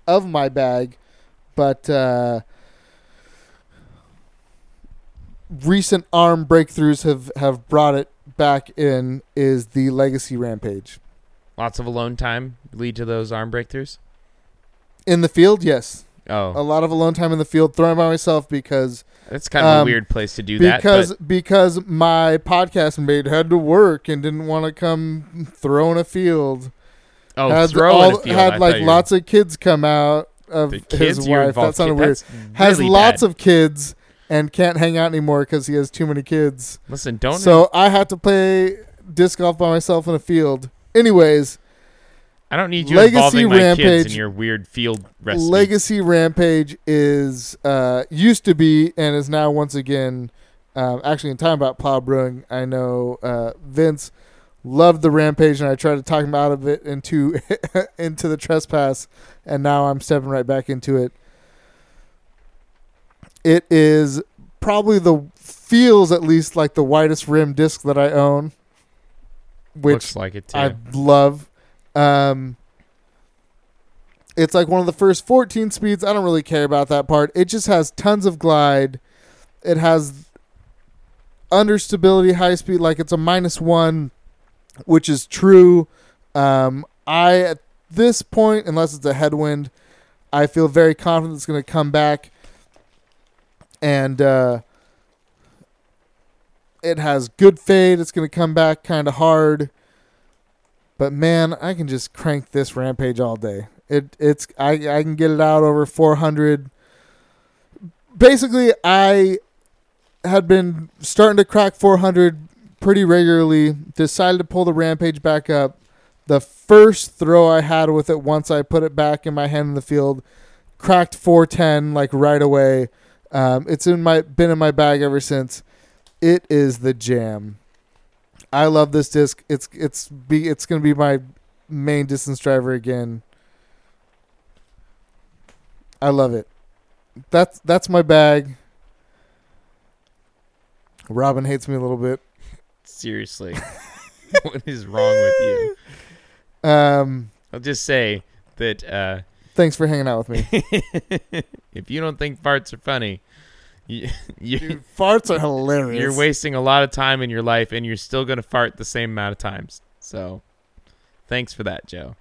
of my bag, but uh, recent arm breakthroughs have have brought it back in. Is the Legacy Rampage lots of alone time lead to those arm breakthroughs. in the field? Yes, Oh. a lot of alone time in the field, throwing by myself because that's kind of a um, weird place to do that. because because my podcast mate had to work and didn't want to come throw in a field. oh, had throw all, a field. had I like lots of kids come out of his wife. That sounded weird. that's Has really lots bad. of kids and can't hang out anymore because he has too many kids. Listen, don't. So I have to play disc golf by myself in a field. Anyways, I don't need you Legacy involving my kids in your weird field recipe. Legacy Rampage is uh, used to be and is now once again. Um, actually, in time about plow brewing, I know uh, Vince loved the Rampage, and I tried to talk him out of it into into the trespass, and now I'm stepping right back into it. It is probably the feels at least like the widest rim disc that I own, which Looks like it too. I love. Um, it's like one of the first 14 speeds. I don't really care about that part. It just has tons of glide. It has under stability, high speed. Like it's a minus one, which is true. Um, I at this point, unless it's a headwind, I feel very confident it's going to come back. And uh, it has good fade. It's going to come back kind of hard. But man, I can just crank this rampage all day. It it's I I can get it out over 400. Basically, I had been starting to crack 400 pretty regularly. Decided to pull the rampage back up. The first throw I had with it once I put it back in my hand in the field, cracked 410 like right away. Um, it's in my been in my bag ever since. It is the jam. I love this disc. It's it's be it's gonna be my main distance driver again. I love it. That's that's my bag. Robin hates me a little bit. Seriously, what is wrong with you? Um, I'll just say that uh, thanks for hanging out with me. if you don't think farts are funny, you, you Dude, farts are hilarious. you're wasting a lot of time in your life, and you're still gonna fart the same amount of times. So, thanks for that, Joe.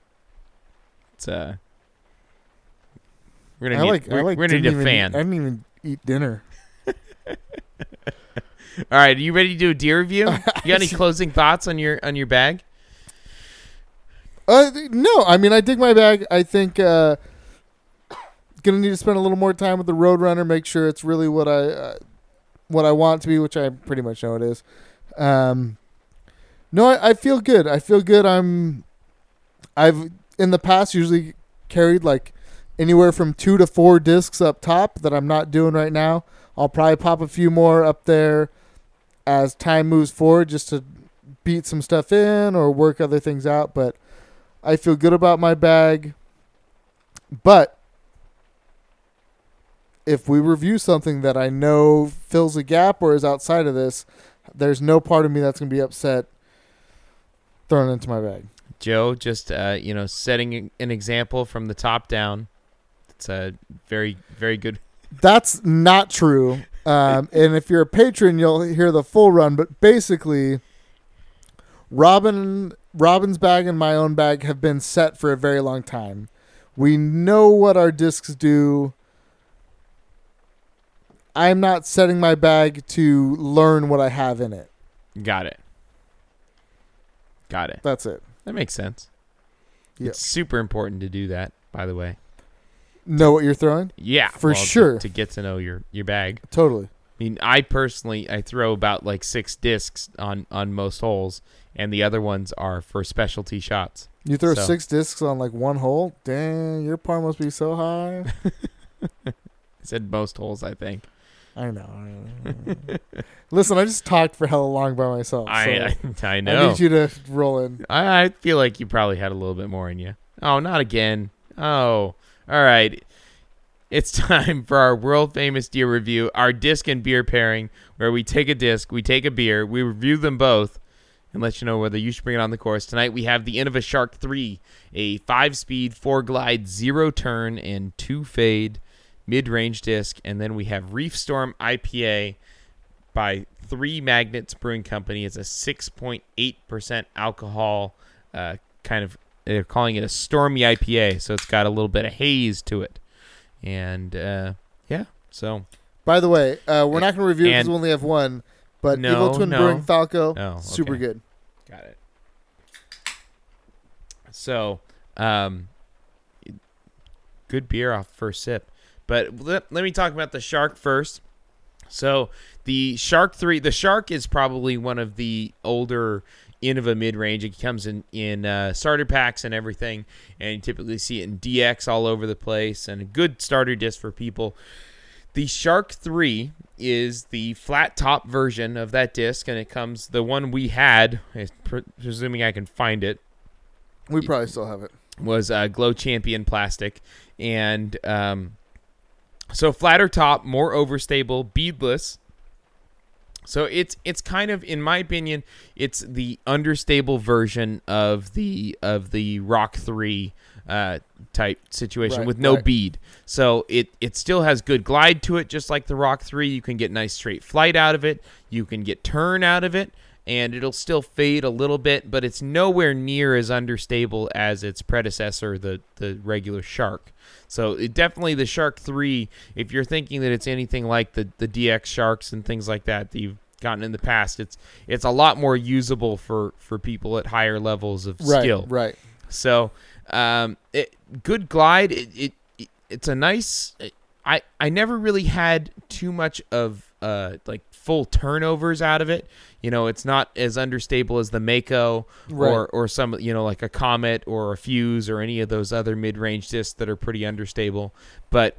It's uh, we're gonna I need, like. we're, I like. we're gonna need a even fan. Eat, I didn't even eat dinner. All right, are you ready to do a deer review? You got any closing thoughts on your on your bag? Uh, no, I mean I dig my bag. I think uh, gonna need to spend a little more time with the Roadrunner, make sure it's really what I uh, what I want to be, which I pretty much know it is. Um, no, I, I feel good. I feel good. I'm I've in the past usually carried like anywhere from two to four discs up top that I'm not doing right now. I'll probably pop a few more up there as time moves forward just to beat some stuff in or work other things out. But I feel good about my bag. But if we review something that I know fills a gap or is outside of this, there's no part of me that's going to be upset thrown into my bag. Joe, just uh, you know, setting an example from the top down. It's a very, very good. That's not true. Um, and if you're a patron, you'll hear the full run. But basically, Robin, Robin's bag and my own bag have been set for a very long time. We know what our discs do. I'm not setting my bag to learn what I have in it. Got it. Got it. That's it. That makes sense. Yep. It's super important to do that, by the way. Know what you're throwing? Yeah, For well, to- sure. To, get to know your your bag. Totally. I mean, I personally I throw about like six discs on on most holes, and the other ones are for specialty shots. You throw So- six discs on like one hole? Dang, your par must be so high. I said most holes, I think. I know. I. Listen, I just talked for hella long by myself. I so I, I I know. need you to roll in. I, I feel like you probably had a little bit more in you. Oh, not again. Oh, all right. It's time for our world famous deer review, our disc and beer pairing, where we take a disc, we take a beer, we review them both, and let you know whether you should bring it on the course. Tonight we have the Innova Shark 3, a five speed, four glide, zero turn, and two fade mid range disc. And then we have Reefstorm IPA by Three Magnets Brewing Company. It's a 6.8% alcohol, uh, kind of, they're calling it a stormy IPA. So it's got a little bit of haze to it. And uh, yeah, so By the way, uh, we're not going to review it because we only have one. But No, Evil Twin no. Brewing Falco, Oh, super good. Got it. So, um, good beer off first sip. But let, let me talk about the Shark first. So, the Shark 3, the Shark is probably one of the older end of a mid range. It comes in, in uh, starter packs and everything. And you typically see it in DX all over the place. And a good starter disc for people. The Shark 3 is the flat top version of that disc, and it comes the one we had, eh, presuming I can find it, We probably still have it. was uh, Glow Champion plastic, and um, so flatter top, more overstable, beadless. So it's it's kind of, in my opinion, it's the understable version of the of the Rock Three uh, type situation Right, with no right. bead. So it it still has good glide to it, just like the Rock Three. You can get nice straight flight out of it. You can get turn out of it, and it'll still fade a little bit, but it's nowhere near as understable as its predecessor, the the regular Shark. So it definitely the Shark Three. If you're thinking that it's anything like the the DX Sharks and things like that that you've gotten in the past, it's it's a lot more usable for for people at higher levels of Right, skill. right. So, um, it, good glide. It, it, it it's a nice. I I never really had too much of uh like full turnovers out of it. You know, it's not as understable as the Mako Right. or or some you know like a Comet or a Fuse or any of those other mid range discs that are pretty understable. But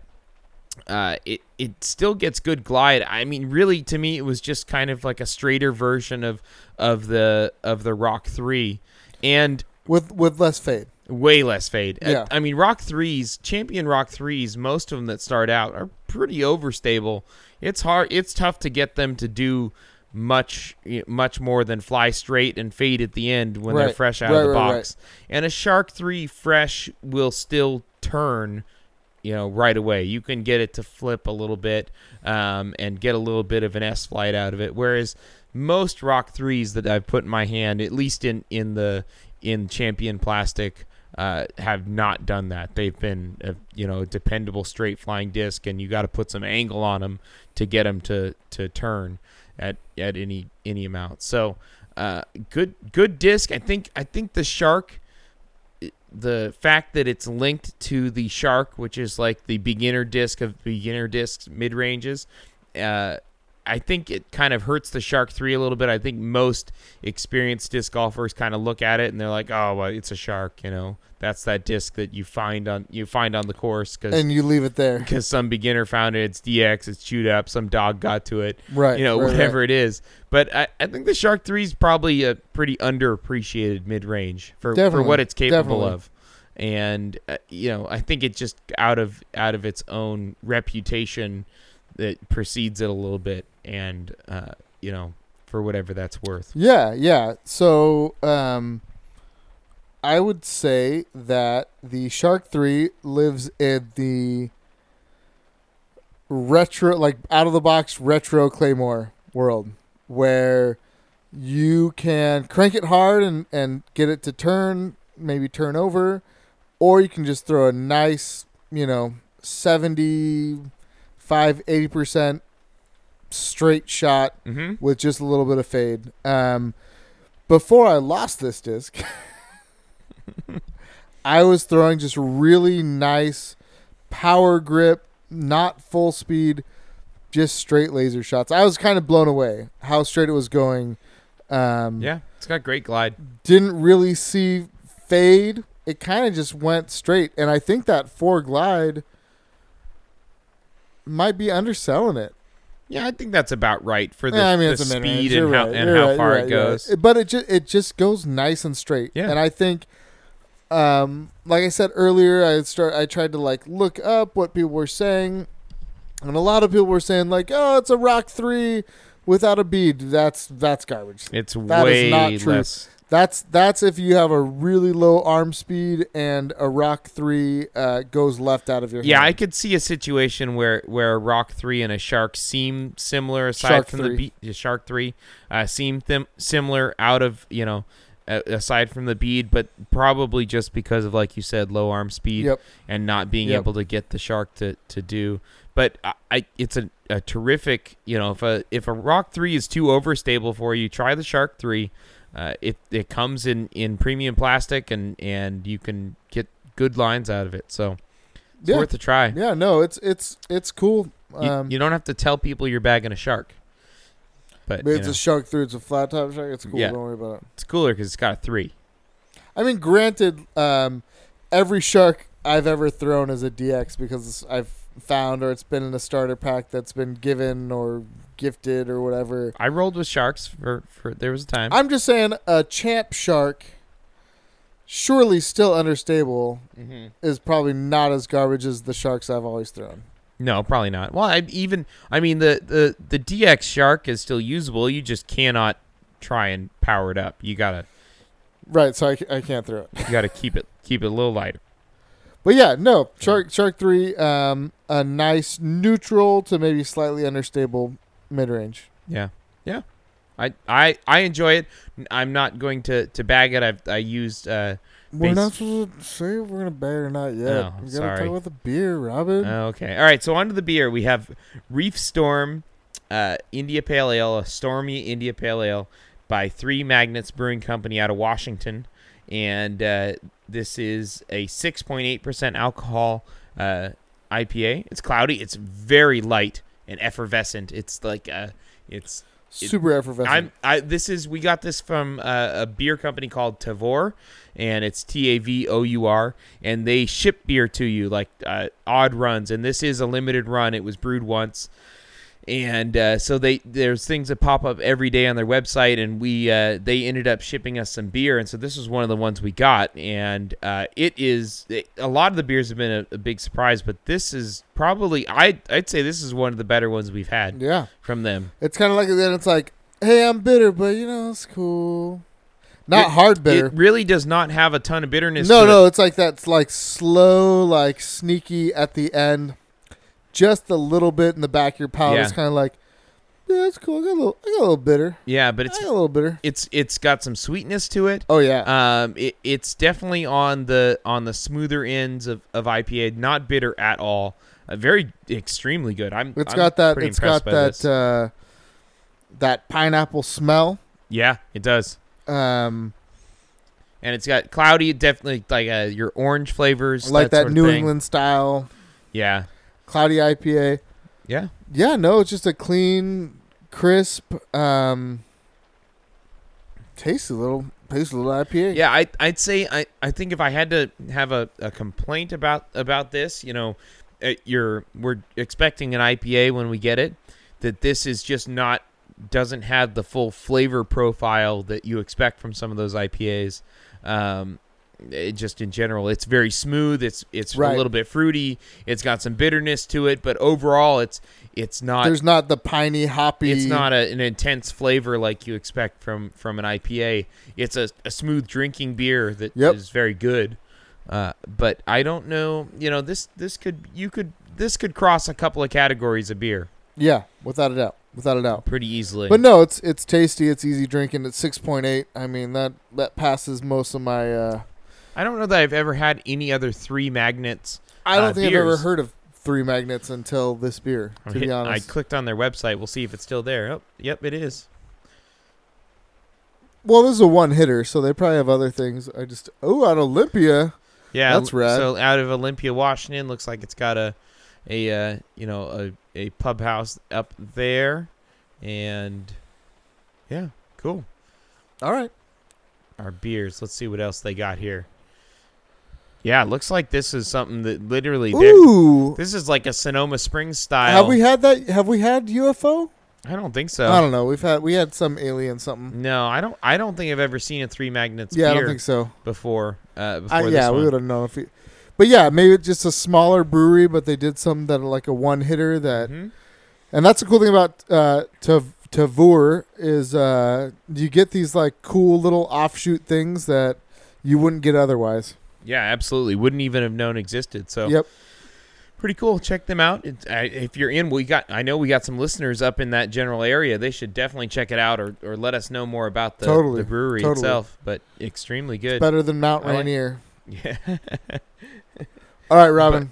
uh, it it still gets good glide. I mean, really, to me, it was just kind of like a straighter version of of the of the Rock Three, and With with less fade. Way less fade. Yeah. I mean, Rock threes, Champion Rock threes, most of them that start out are pretty overstable. It's hard. It's tough to get them to do much much more than fly straight and fade at the end when they're fresh out Right, of the right, box. And a Shark three fresh will still turn. You know, right away. You can get it to flip a little bit um, and get a little bit of an S flight out of it. Whereas most Rock threes that I've put in my hand, at least in in the in Champion plastic, uh, have not done that. They've been a, you know dependable straight flying disc, and you got to put some angle on them to get them to to turn at at any any amount. So uh, good good disc. I think I think the Shark the fact that it's linked to the Shark, which is like the beginner disc of beginner discs mid ranges, uh, I think it kind of hurts the Shark Three a little bit. I think most experienced disc golfers kind of look at it and they're like, "Oh, well, it's a Shark," you know. That's that disc that you find on you find on the course because and you leave it there. because some beginner found it. It's DX. It's chewed up. Some dog got to it. Right. You know, right, whatever right. it is. But I, I think the Shark Three is probably a pretty underappreciated mid range for for what it's capable definitely. of. And uh, you know, I think it just out of out of its own reputation that precedes it a little bit, and uh, you know, for whatever that's worth. Yeah, yeah. So, um, I would say that the Shark Three lives in the retro, like out of the box retro Claymore world, where you can crank it hard and and get it to turn, maybe turn over, or you can just throw a nice, you know, 75 80 percent straight shot Mm-hmm. with just a little bit of fade. Um, before I lost this disc, I was throwing just really nice power grip, not full speed, just straight laser shots. I was kind of blown away how straight it was going. Um, Yeah, it's got great glide. Didn't really see fade. It kind of just went straight. And I think that four glide might be underselling it. Yeah, I think that's about right for the, Yeah, I mean, the it's a mid-range. speed and how right. and how right. far it right. Right. goes. But it just it just goes nice and straight. Yeah. And I think, um, like I said earlier, I start I tried to like look up what people were saying, and a lot of people were saying like, oh, it's a Rock three without a bead. That's that's garbage. It's That is way not true. less. That's that's if you have a really low arm speed and a Rock three uh, goes left out of your hand. Yeah, I could see a situation where where a Rock Three and a Shark seem similar aside Shark from three. the. The Shark Three uh, seem them similar out of you know aside from the bead, but probably just because of like you said, low arm speed Yep. and not being Yep. able to get the Shark to to do. But I, I it's a, a terrific you know if a if a Rock Three is too overstable for you, try the Shark Three. Uh, it it comes in in premium plastic and and you can get good lines out of it. So it's Yeah. worth a try. Yeah. No, it's it's it's cool. You, Um, you don't have to tell people you're bagging a shark, but but you it's know, a shark three. It's a flat top shark. It's cool. Yeah. Don't worry about it. it's cooler because it's got a three. I mean, granted, um, every shark I've ever thrown is a DX because I've found or it's been in a starter pack that's been given or gifted or whatever. I rolled with sharks for for there was a time. I'm just saying a champ shark, surely still understable, Mhm. is probably not as garbage as the sharks I've always thrown. No, probably not. Well, I even I mean the the the DX shark is still usable. You just cannot try and power it up. You gotta Right, so I, I can't throw it. you gotta keep it keep it a little lighter. But yeah, no shark shark three, um, a nice neutral to maybe slightly understable mid range. Yeah, yeah. I I I enjoy it. I'm not going to to bag it. I've I used uh We're not supposed to say if we're gonna bet or not yet. Oh, we gotta sorry. talk about the beer, Robin. Okay. All right. So on to the beer. We have Reefstorm uh, India Pale Ale, a stormy India Pale Ale by Three Magnets Brewing Company out of Washington. And uh, this is a 6.8% alcohol uh, IPA. It's cloudy. It's very light and effervescent. It's like, uh, it's Super effervescent. I'm I this is we got this from uh, a beer company called Tavour, and it's T A V O U R, and they ship beer to you like uh, odd runs, and this is a limited run. It was brewed once, and uh, so they there's things that pop up every day on their website, and we uh, they ended up shipping us some beer, and so this was one of the ones we got, and uh, it is it, a lot of the beers have been a, a big surprise, but this is probably I I'd say this is one of the better ones we've had yeah, from them. it's kind of like then it's like, hey, I'm bitter, but you know it's cool. Not hard bitter. It really does not have a ton of bitterness. no, no, It. it's like that's like slow, like sneaky at the end. Just a little bit in the back of your palate. It's Yeah. kind of like, yeah, it's cool. I got a little, I got a little bitter. Yeah, but I got a little bitter. it's it's got some sweetness to it. Oh yeah, Um, it, it's definitely on the on the smoother ends of, of IPA. Not bitter at all. Uh, very extremely good. I'm. it's I'm got that. It's got that. Uh, that pineapple smell. yeah, it does. Um, and it's got cloudy, definitely like uh, your orange flavors, like that sort of New. England style Yeah, cloudy IPA. yeah. Yeah, no, it's just a clean, crisp, um, tasty little, tasty little IPA. Yeah, I I'd say I, I think if I had to have a, a complaint about about this, you know, uh, you're we're expecting an IPA when we get it, that this is just not doesn't have the full flavor profile that you expect from some of those IPAs. Um, just in general, it's very smooth. It's it's Right. a little bit fruity. It's got some bitterness to it, but overall, it's it's not There's not the piney, hoppy. it's not a, an intense flavor like you expect from from an IPA. It's a, a smooth drinking beer that is Yep. very good. Uh, but I don't know. You know this this could you could this could cross a couple of categories of beer Yeah, without a doubt, without a doubt. pretty easily. But no, it's it's tasty. It's easy drinking. It's six point eight. I mean that that passes most of my. uh I don't know that I've ever had any other three magnets. I don't Uh, think I've ever heard of three magnets until this beer. To Hit- be honest, I clicked on their website. We'll see if it's still there. Oh, yep, it is. well, this is a one hitter, so they probably have other things. I just oh, out of Olympia. Yeah, That's rad. So out of Olympia, Washington, looks like it's got a, a uh, you know, a, a pub house up there, and yeah, cool. All right. Our beers. Let's see what else they got here. Yeah, it looks like this is something that literally. Ooh, This is like a Sonoma Springs style. have we had that? Have we had UFO? I don't think so. I don't know. We've had we had some alien something. no, I don't. I don't think I've ever seen a Three Magnets Yeah, I don't think so. before. Uh, before I, yeah, we would have known if we. But yeah, maybe it's just a smaller brewery, but they did some that are like a one hitter that, Mhm. and that's the cool thing about uh, Tav- Tavour is uh, you get these like cool little offshoot things that you wouldn't get otherwise. Yeah, absolutely. Wouldn't even have known existed. So Yep. pretty cool. Check them out. It's, I, if you're in, we got. I know we got some listeners up in that general area. They should definitely check it out, or, or let us know more about the, Totally, the brewery totally. itself. But extremely good. Better than Mount I like- Rainier. yeah, All right, Robin.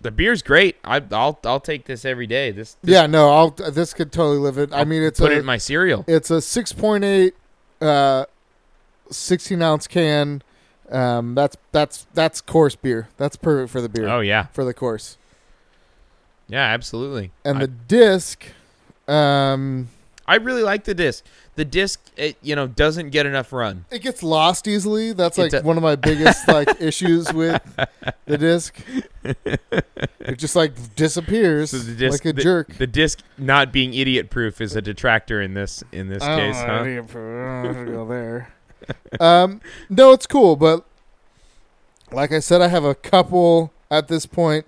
the beer's great. I, I'll I'll take this every day. This, this yeah, no, I'll. This could totally live it. I I'll mean, it's put a it in my cereal. it's a six point eight, uh, sixteen ounce can. Um, that's that's that's course beer. That's perfect for the beer Oh yeah, for the course. yeah, absolutely. And I, the disc, um, I really like the disc. The disc, it, you know, doesn't get enough run. it gets lost easily. That's like do- one of my biggest like issues with the disc. It just like disappears So the disc, like a the, jerk. The disc not being idiot proof is a detractor in this in this I don't case, huh? I don't have to go there. Um, no, it's cool, but like I said, I have a couple at this point.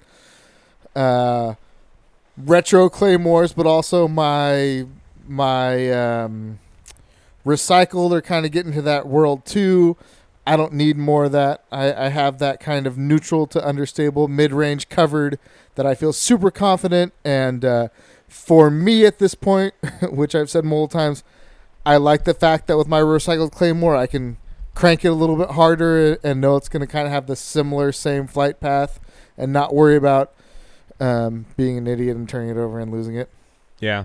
Uh, retro claymores, but also my my um, recycled are kind of getting to that world too. I don't need more of that. I, I have that kind of neutral to understable mid range covered that I feel super confident. And uh, for me at this point, which I've said multiple times, I like the fact that with my recycled claymore, I can crank it a little bit harder and know it's going to kind of have the similar same flight path and not worry about um, being an idiot and turning it over and losing it. Yeah,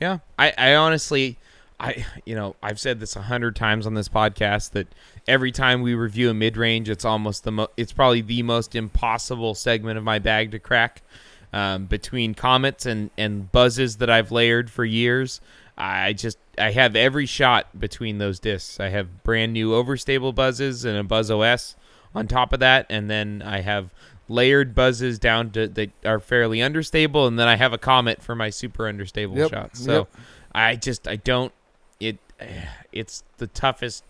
yeah. I, I honestly, I you know, I've said this a hundred times on this podcast that every time we review a mid range, it's almost the mo- it's probably the most impossible segment of my bag to crack. Um, between comets and and buzzes that I've layered for years, I just I have every shot between those discs. I have brand new overstable buzzes and a Buzz OS on top of that, and then I have layered buzzes down to that are fairly understable, and then I have a comet for my super understable Yep, shots. So yep. I just I don't it. It's the toughest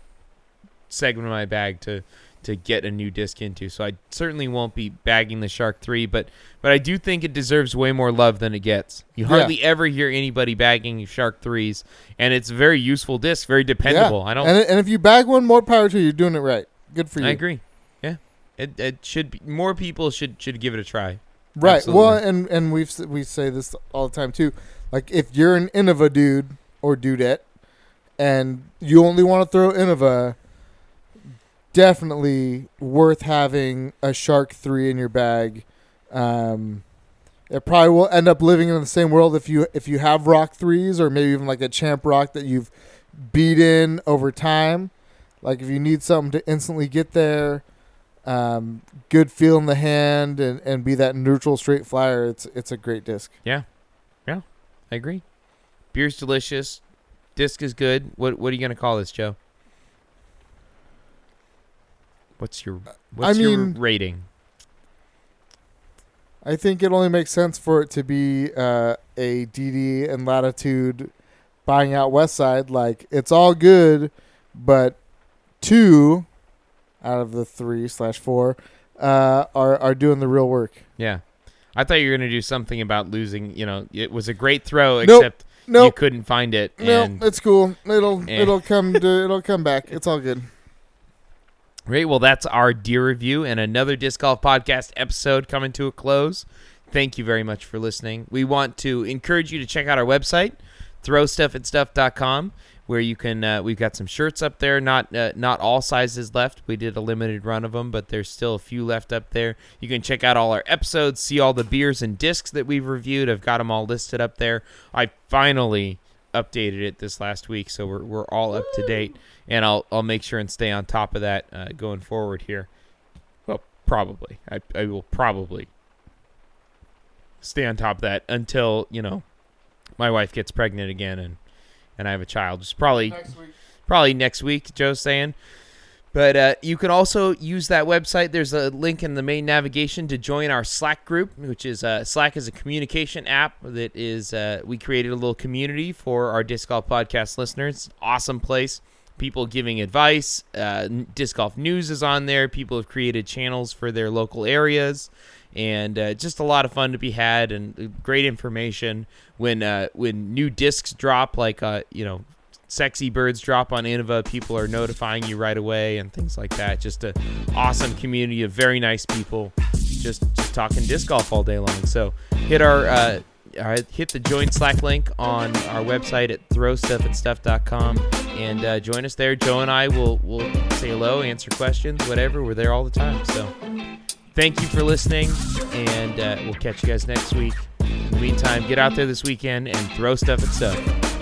segment of my bag to to get a new disc into. So I certainly won't be bagging the Shark Three, but but I do think it deserves way more love than it gets. You Yeah. hardly ever hear anybody bagging Shark Threes, and it's a very useful disc, very dependable. I don't. And, and if you bag one, more power to you. You're doing it right. Good for you. I agree. Yeah, it it should be more people should should give it a try. Right. Well, and and we've we say this all the time too. Like if you're an Innova dude or dudette, and you only want to throw Innova, definitely worth having a Shark Three in your bag. Um, it probably will end up living in the same world if you if you have Rock threes or maybe even like a Champ Rock that you've beat in over time. Like if you need something to instantly get there, um, good feel in the hand, and, and be that neutral straight flyer, it's it's a great disc. Yeah. Yeah. I agree. Beer's delicious. Disc is good. What what are you gonna call this, Joe? What's your what's your mean- rating? I think it only makes sense for it to be uh, a DD and Latitude buying out Westside. Like it's all good, but two out of the three slash four uh, are are doing the real work. Yeah. I thought you were gonna do something about losing. You know, it was a great throw, Nope. except you couldn't find it. nope, it's cool. It'll Eh. it'll come to it'll come back. It's all good. Great. Well, that's our deer review and another disc golf podcast episode coming to a close. Thank you very much for listening. We want to encourage you to check out our website, throwstuffatstuff.com, where you can. Uh, we've got some shirts up there. Not uh, not all sizes left. We did a limited run of them, but there's still a few left up there. You can check out all our episodes, see all the beers and discs that we've reviewed. I've got them all listed up there. I finally updated it this last week, so we're we're all up to date and I'll I'll make sure and stay on top of that uh, going forward here. Well, probably I I will probably stay on top of that until you know my wife gets pregnant again and and I have a child. It's probably probably next week. Joe's saying. But uh, you can also use that website. There's a link in the main navigation to join our Slack group, which is uh, Slack is a communication app that is uh, we created a little community for our disc golf podcast listeners. Awesome place. People giving advice. Uh, disc golf news is on there. People have created channels for their local areas, and uh, just a lot of fun to be had and uh, great information when when new discs drop, like you know sexy birds drop on Innova, people are notifying you right away and things like that. Just an awesome community of very nice people, just, just talking disc golf all day long. So hit our uh, uh, hit the join Slack link on our website at throwstuffatstuff.com and uh, join us there. Joe and I will will say hello, answer questions, whatever. We're there all the time. So thank you for listening, and uh, we'll catch you guys next week. In the meantime, get out there this weekend and throw stuff at stuff.